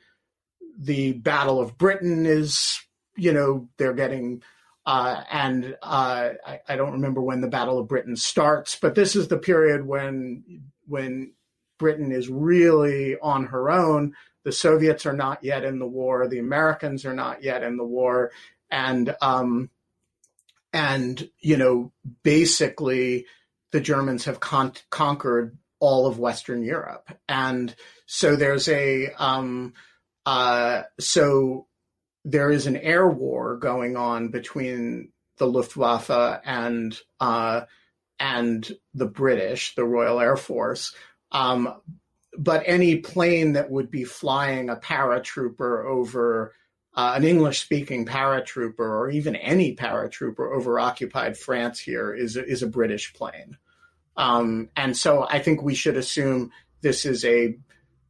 B: The Battle of Britain is, you know, they're getting, uh, and uh, I, I, don't remember when the Battle of Britain starts, but this is the period when when Britain is really on her own. The Soviets are not yet in the war. The Americans are not yet in the war, and um, and you know basically the Germans have con- conquered all of Western Europe, and so there's a um, uh, so there is an air war going on between the Luftwaffe and uh, and the British, the Royal Air Force. Um, but any plane that would be flying a paratrooper over uh, an English speaking paratrooper or even any paratrooper over occupied France here is, is a British plane. Um, and so I think we should assume this is a,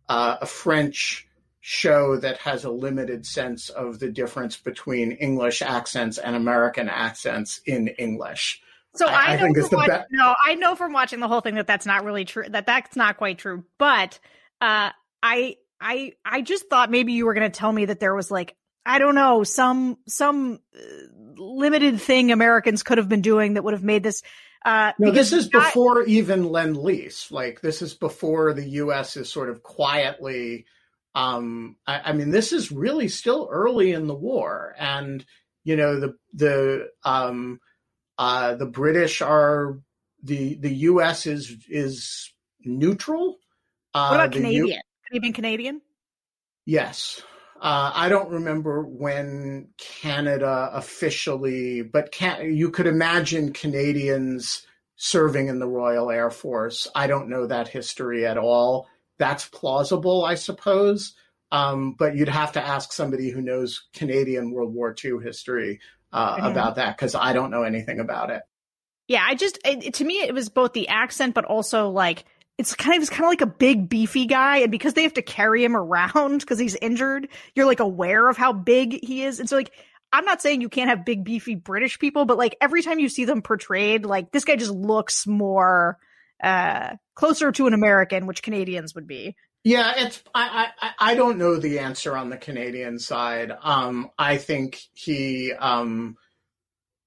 B: uh, a French show that has a limited sense of the difference between English accents and American accents in English.
A: So I, I, I know from watching, be- no, I know from watching the whole thing that that's not really true. That that's not quite true. But uh, I I I just thought maybe you were going to tell me that there was like I don't know, some some uh, limited thing Americans could have been doing that would have made this. Uh,
B: no, this is not, before even lend lease. Like this is before the U.S. is sort of quietly. Um, I, I, mean, this is really still early in the war, and you know the the um, uh, the British are the the U.S. is is neutral.
A: Uh, what about Canadian? U- Canadian Canadian?
B: Yes. Uh, I don't remember when Canada officially, but can, you could imagine Canadians serving in the Royal Air Force. I don't know that history at all. That's plausible, I suppose. Um, but you'd have to ask somebody who knows Canadian World War II history uh, mm-hmm. about that because I don't know anything about it.
A: Yeah, I just it, to me it was both the accent, but also like it's kind of he's kind of like a big beefy guy and because they have to carry him around because he's injured you're like aware of how big he is and so like i'm not saying you can't have big beefy british people but like every time you see them portrayed like this guy just looks more uh closer to an american which canadians would be
B: yeah it's i i i don't know the answer on the canadian side um i think he um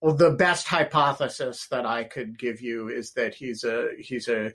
B: well the best hypothesis that i could give you is that he's a he's a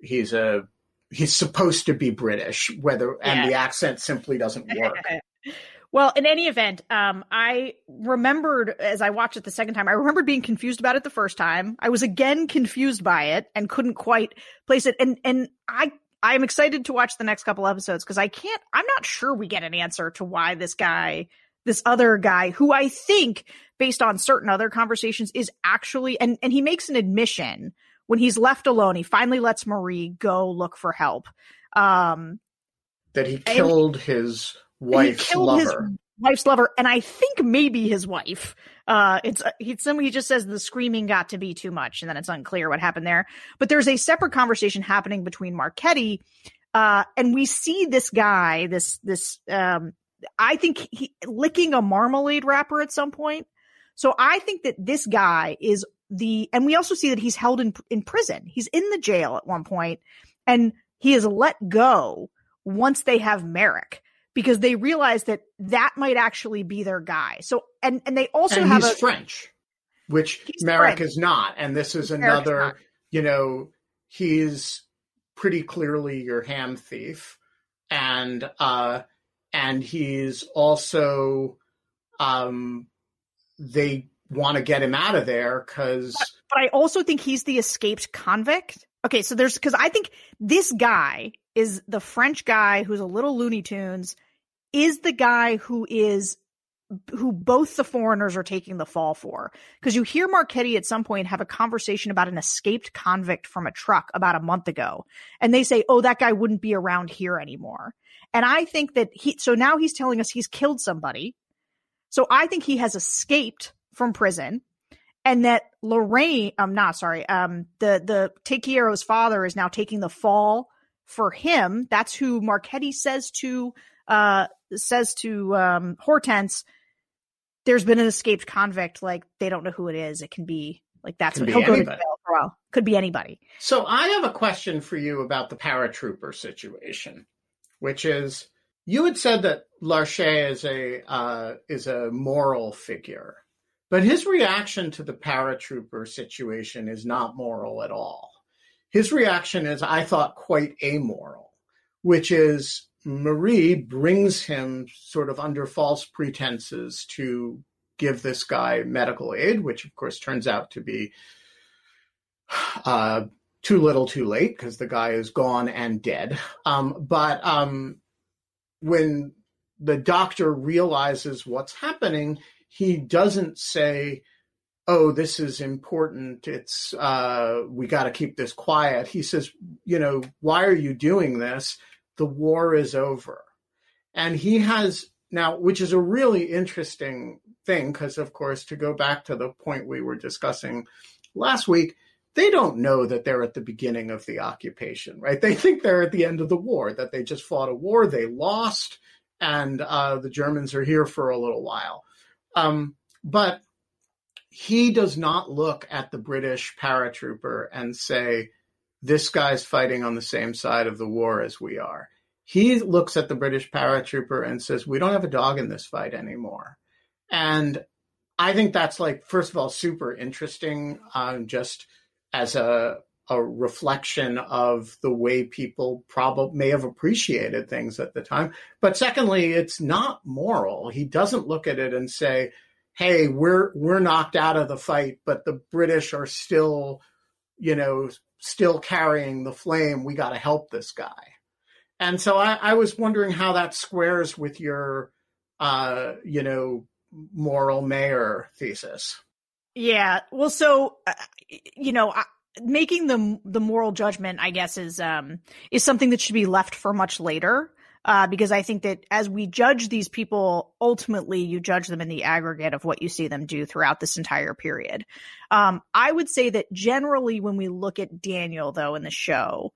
B: he's a he's supposed to be British, whether yeah. and the accent simply doesn't work.
A: well, in any event, um, I remembered as I watched it the second time, I remembered being confused about it the first time. I was again confused by it and couldn't quite place it. And and I I'm excited to watch the next couple episodes because I can't. I'm not sure we get an answer to why this guy, this other guy, who I think, based on certain other conversations, is actually and and he makes an admission when he's left alone, he finally lets Marie go look for help. Um,
B: that he killed his wife's killed lover. His
A: wife's lover, and I think maybe his wife. Uh, it's he. Somebody just says the screaming got to be too much, and then it's unclear what happened there. But there's a separate conversation happening between Marchetti, uh, and we see this guy, this this. Um, I think he licking a marmalade wrapper at some point. So I think that this guy is the and we also see that he's held in in prison. He's in the jail at one point and he is let go once they have Marek because they realize that that might actually be their guy. So and and they also
B: and
A: have
B: he's a, French, which Marek French. is not, and this is another. You know, he's pretty clearly your ham thief, and uh, and he's also um, they want to get him out of there because.
A: But, but I also think he's the escaped convict. Okay, so there's because I think this guy is the French guy who's a little Looney Tunes, is the guy who is who both the foreigners are taking the fall for. Because you hear Marchetti at some point have a conversation about an escaped convict from a truck about a month ago. And they say, oh, that guy wouldn't be around here anymore. And I think that he, so now he's telling us he's killed somebody. So I think he has escaped from prison and that Lorraine, I'm not sorry, um, the, the Takeiro's father is now taking the fall for him. That's who Marchetti says to, uh, says to, um, Hortense, there's been an escaped convict. Like they don't know who it is. It can be like that's
B: Could
A: what
B: be
A: he'll go to
B: anybody.
A: jail for a while. Could be anybody.
B: So I have a question for you about the paratrooper situation, which is you had said that Larcher is a uh, is a moral figure, but his reaction to the paratrooper situation is not moral at all. His reaction is, I thought, quite amoral, which is Marie brings him sort of under false pretenses to give this guy medical aid, which of course turns out to be uh, too little, too late because the guy is gone and dead. Um, but um, when the doctor realizes what's happening, he doesn't say, "Oh, this is important. It's uh, we got to keep this quiet." He says, "You know, why are you doing this? The war is over." And he has now, which is a really interesting thing, because of course, to go back to the point we were discussing last week, they don't know that they're at the beginning of the occupation, right? They think they're at the end of the war, that they just fought a war, they lost, and uh, the Germans are here for a little while. Um, but he does not look at the British paratrooper and say, this guy's fighting on the same side of the war as we are. He looks at the British paratrooper and says, we don't have a dog in this fight anymore. And I think that's like, first of all, super interesting, um, just as a a reflection of the way people probably may have appreciated things at the time. But secondly, it's not moral. He doesn't look at it and say, "Hey, we're we're knocked out of the fight, but the British are still, you know, still carrying the flame. We got to help this guy." And so I, I was wondering how that squares with your, uh, you know, moral mayor thesis.
A: Yeah. Well, so uh, you know, I, making the the moral judgment, I guess, is um is something that should be left for much later. Uh, because I think that as we judge these people, ultimately you judge them in the aggregate of what you see them do throughout this entire period. Um, I would say that generally when we look at Daniel, though, in the show,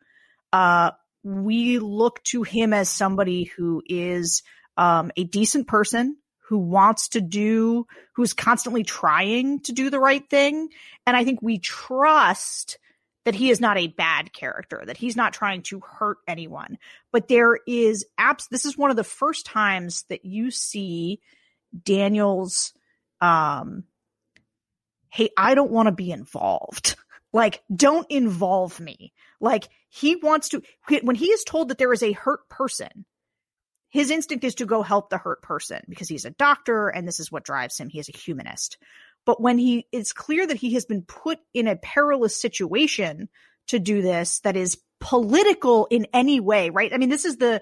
A: uh, we look to him as somebody who is um, a decent person who wants to do, who's constantly trying to do the right thing. And I think we trust that he is not a bad character, that he's not trying to hurt anyone. But there is apps. This is one of the first times that you see Daniel's, um, hey, I don't want to be involved. Like, don't involve me. Like, he wants to, when he is told that there is a hurt person, his instinct is to go help the hurt person because he's a doctor and this is what drives him. He is a humanist. But when he it's clear that he has been put in a perilous situation to do this that is political in any way, right? I mean, this is the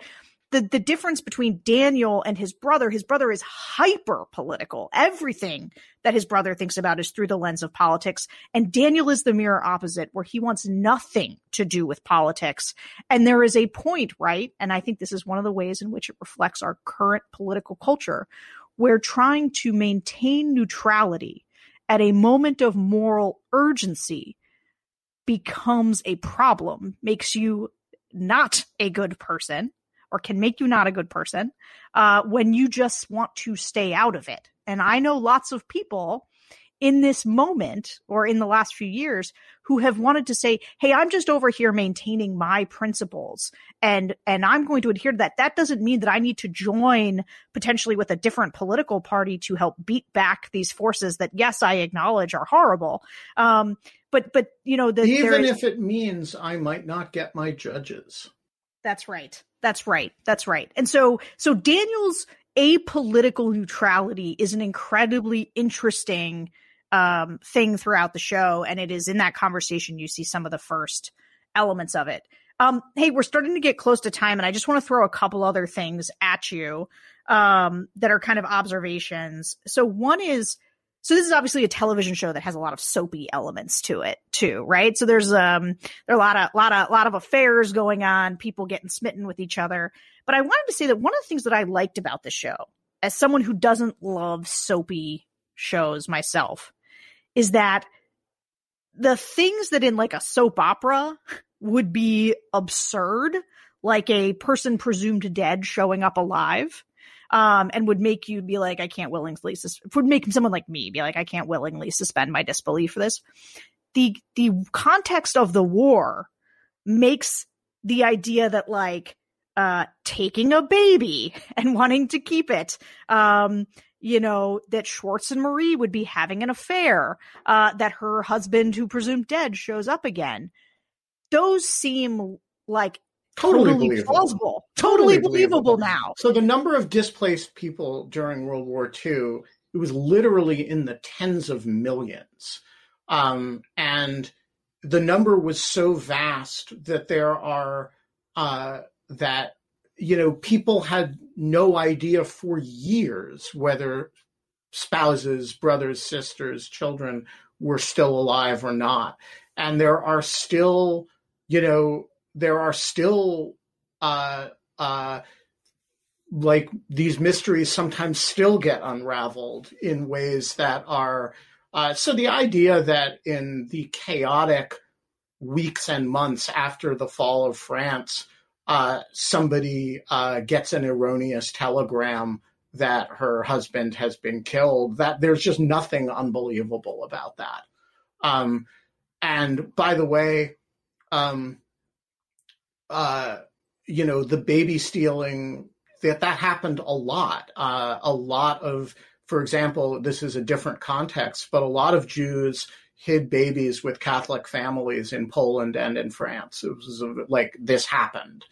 A: the the difference between Daniel and his brother. His brother is hyper political. Everything that his brother thinks about is through the lens of politics, and Daniel is the mirror opposite, where he wants nothing to do with politics. And there is a point, right? And I think this is one of the ways in which it reflects our current political culture, where trying to maintain neutrality at a moment of moral urgency becomes a problem, makes you not a good person or can make you not a good person uh, when you just want to stay out of it. And I know lots of people in this moment or in the last few years who have wanted to say, Hey, I'm just over here maintaining my principles and, and I'm going to adhere to that. That doesn't mean that I need to join potentially with a different political party to help beat back these forces that, yes, I acknowledge are horrible. Um, but, but, you know, the,
B: even if it means I might not get my judges.
A: That's right. That's right. That's right. And so, so Daniel's apolitical neutrality is an incredibly interesting um, thing throughout the show, and it is in that conversation you see some of the first elements of it. Um, hey, we're starting to get close to time, and I just want to throw a couple other things at you um, that are kind of observations. So one is so this is obviously a television show that has a lot of soapy elements to it too, right? So there's um there are a lot of lot of lot of affairs going on, people getting smitten with each other. But I wanted to say that one of the things that I liked about the show, as someone who doesn't love soapy shows myself, is that the things that in like a soap opera would be absurd, like a person presumed dead showing up alive, um, and would make you be like, I can't willingly, sus- would make someone like me be like, I can't willingly suspend my disbelief for this. The, the context of the war makes the idea that like, uh, taking a baby and wanting to keep it, um, you know, that Schwartz and Marie would be having an affair, uh, that her husband, who presumed dead, shows up again. Those seem like
B: Totally,
A: totally,
B: believable.
A: plausible, totally, believable now.
B: So the number of displaced people during World War II, it was literally in the tens of millions. Um, and the number was so vast that there are, uh, that, you know, people had no idea for years whether spouses, brothers, sisters, children were still alive or not. And there are still, you know, there are still uh, uh, like these mysteries sometimes still get unraveled in ways that are uh, so the idea that in the chaotic weeks and months after the fall of France, uh, somebody uh, gets an erroneous telegram that her husband has been killed. That there's just nothing unbelievable about that. Um, and by the way, um, uh, you know, the baby stealing that that happened a lot. Uh, a lot of, for example, this is a different context, but a lot of Jews hid babies with Catholic families in Poland and in France. It was like this happened,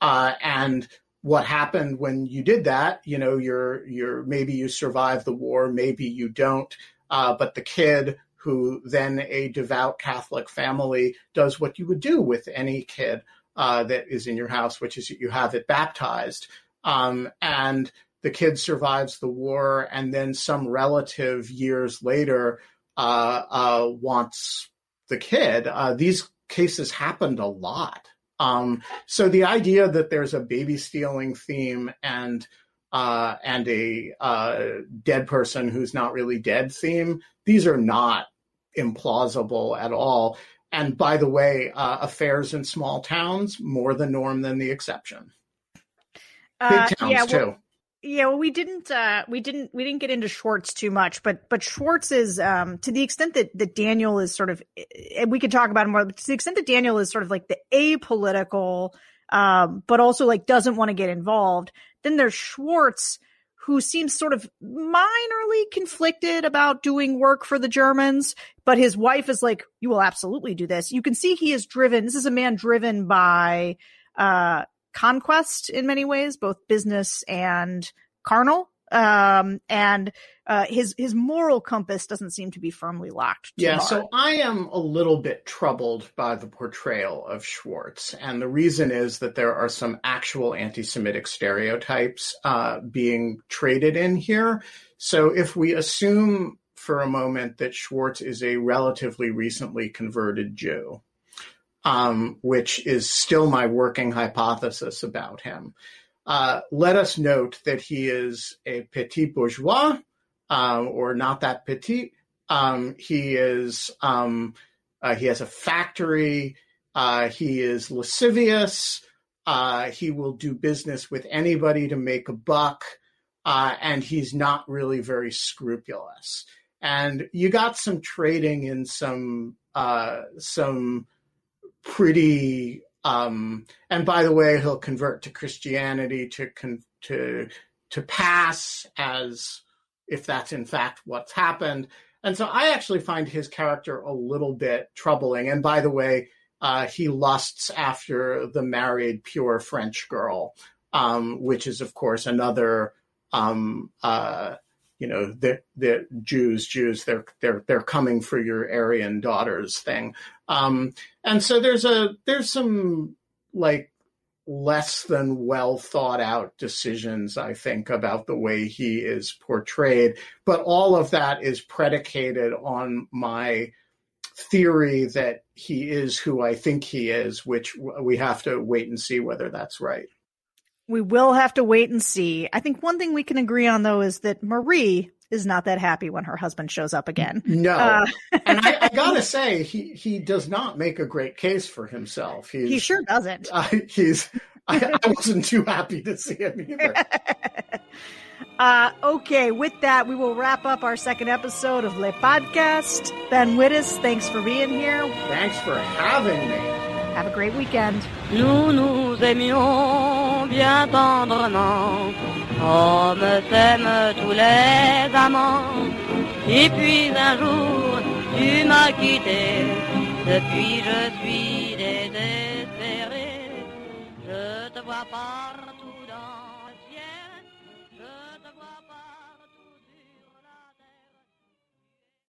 B: uh, and what happened when you did that? You know, you're you're maybe you survive the war, maybe you don't, uh, but the kid who then a devout Catholic family does what you would do with any kid uh, that is in your house, which is you have it baptized. Um, and the kid survives the war, and then some relative years later wants the kid. Uh, these cases happened a lot. Um, so the idea that there's a baby stealing theme and uh, and a uh, dead person who's not really dead theme, these are not implausible at all. And by the way, uh, affairs in small towns more the norm than the exception. Big
A: Uh,
B: towns
A: yeah,
B: too.
A: Yeah, well, we didn't, uh, we didn't, we didn't get into Schwartz too much, but, but Schwartz is, um, to the extent that, that Daniel is sort of, and we could talk about it more, but to the extent that Daniel is sort of like the apolitical, um, but also like doesn't want to get involved, then there's Schwartz, who seems sort of minorly conflicted about doing work for the Germans, but his wife is like, you will absolutely do this. You can see he is driven. This is a man driven by, uh, conquest in many ways, both business and carnal. Um, and, uh, his, his moral compass doesn't seem to be firmly locked.
B: Yeah,
A: hard.
B: so I am a little bit troubled by the portrayal of Schwartz. And the reason is that there are some actual anti Semitic stereotypes uh, being traded in here. So if we assume for a moment that Schwartz is a relatively recently converted Jew, um, which is still my working hypothesis about him, uh, let us note that he is a petit bourgeois. Um, or not that petit, um, he is um, uh, he has a factory. Uh, he is lascivious. Uh, he will do business with anybody to make a buck, uh, and he's not really very scrupulous. And you got some trading in some some pretty. Um, and by the way, he'll convert to Christianity to con- to to pass as if that's in fact what's happened. And so I actually find his character a little bit troubling. And by the way, uh, he lusts after the married pure French girl, um, which is, of course, another um, uh, you know the the Jews Jews they're they're they're coming for your Aryan daughters thing. Um, and so there's a there's some like less than well thought out decisions, I think, about the way he is portrayed. But all of that is predicated on my theory that he is who I think he is, which we have to wait and see whether that's right.
A: We will have to wait and see. I think one thing we can agree on, though, is that Marie is not that happy when her husband shows up again.
B: No, uh, and I, I, gotta say, he he does not make a great case for himself.
A: He's, he sure doesn't.
B: Uh, he's. I, I, wasn't too happy to see him either.
A: uh, okay, with that, we will wrap up our second episode of Le Podcast. Ben Wittes, thanks for being here.
B: Thanks for having me.
A: Have a great weekend.
C: Nous nous aimions bien tendrement, tous les amants. Et puis un jour, tu m'as quitté, depuis je suis désespéré. Je te vois partout.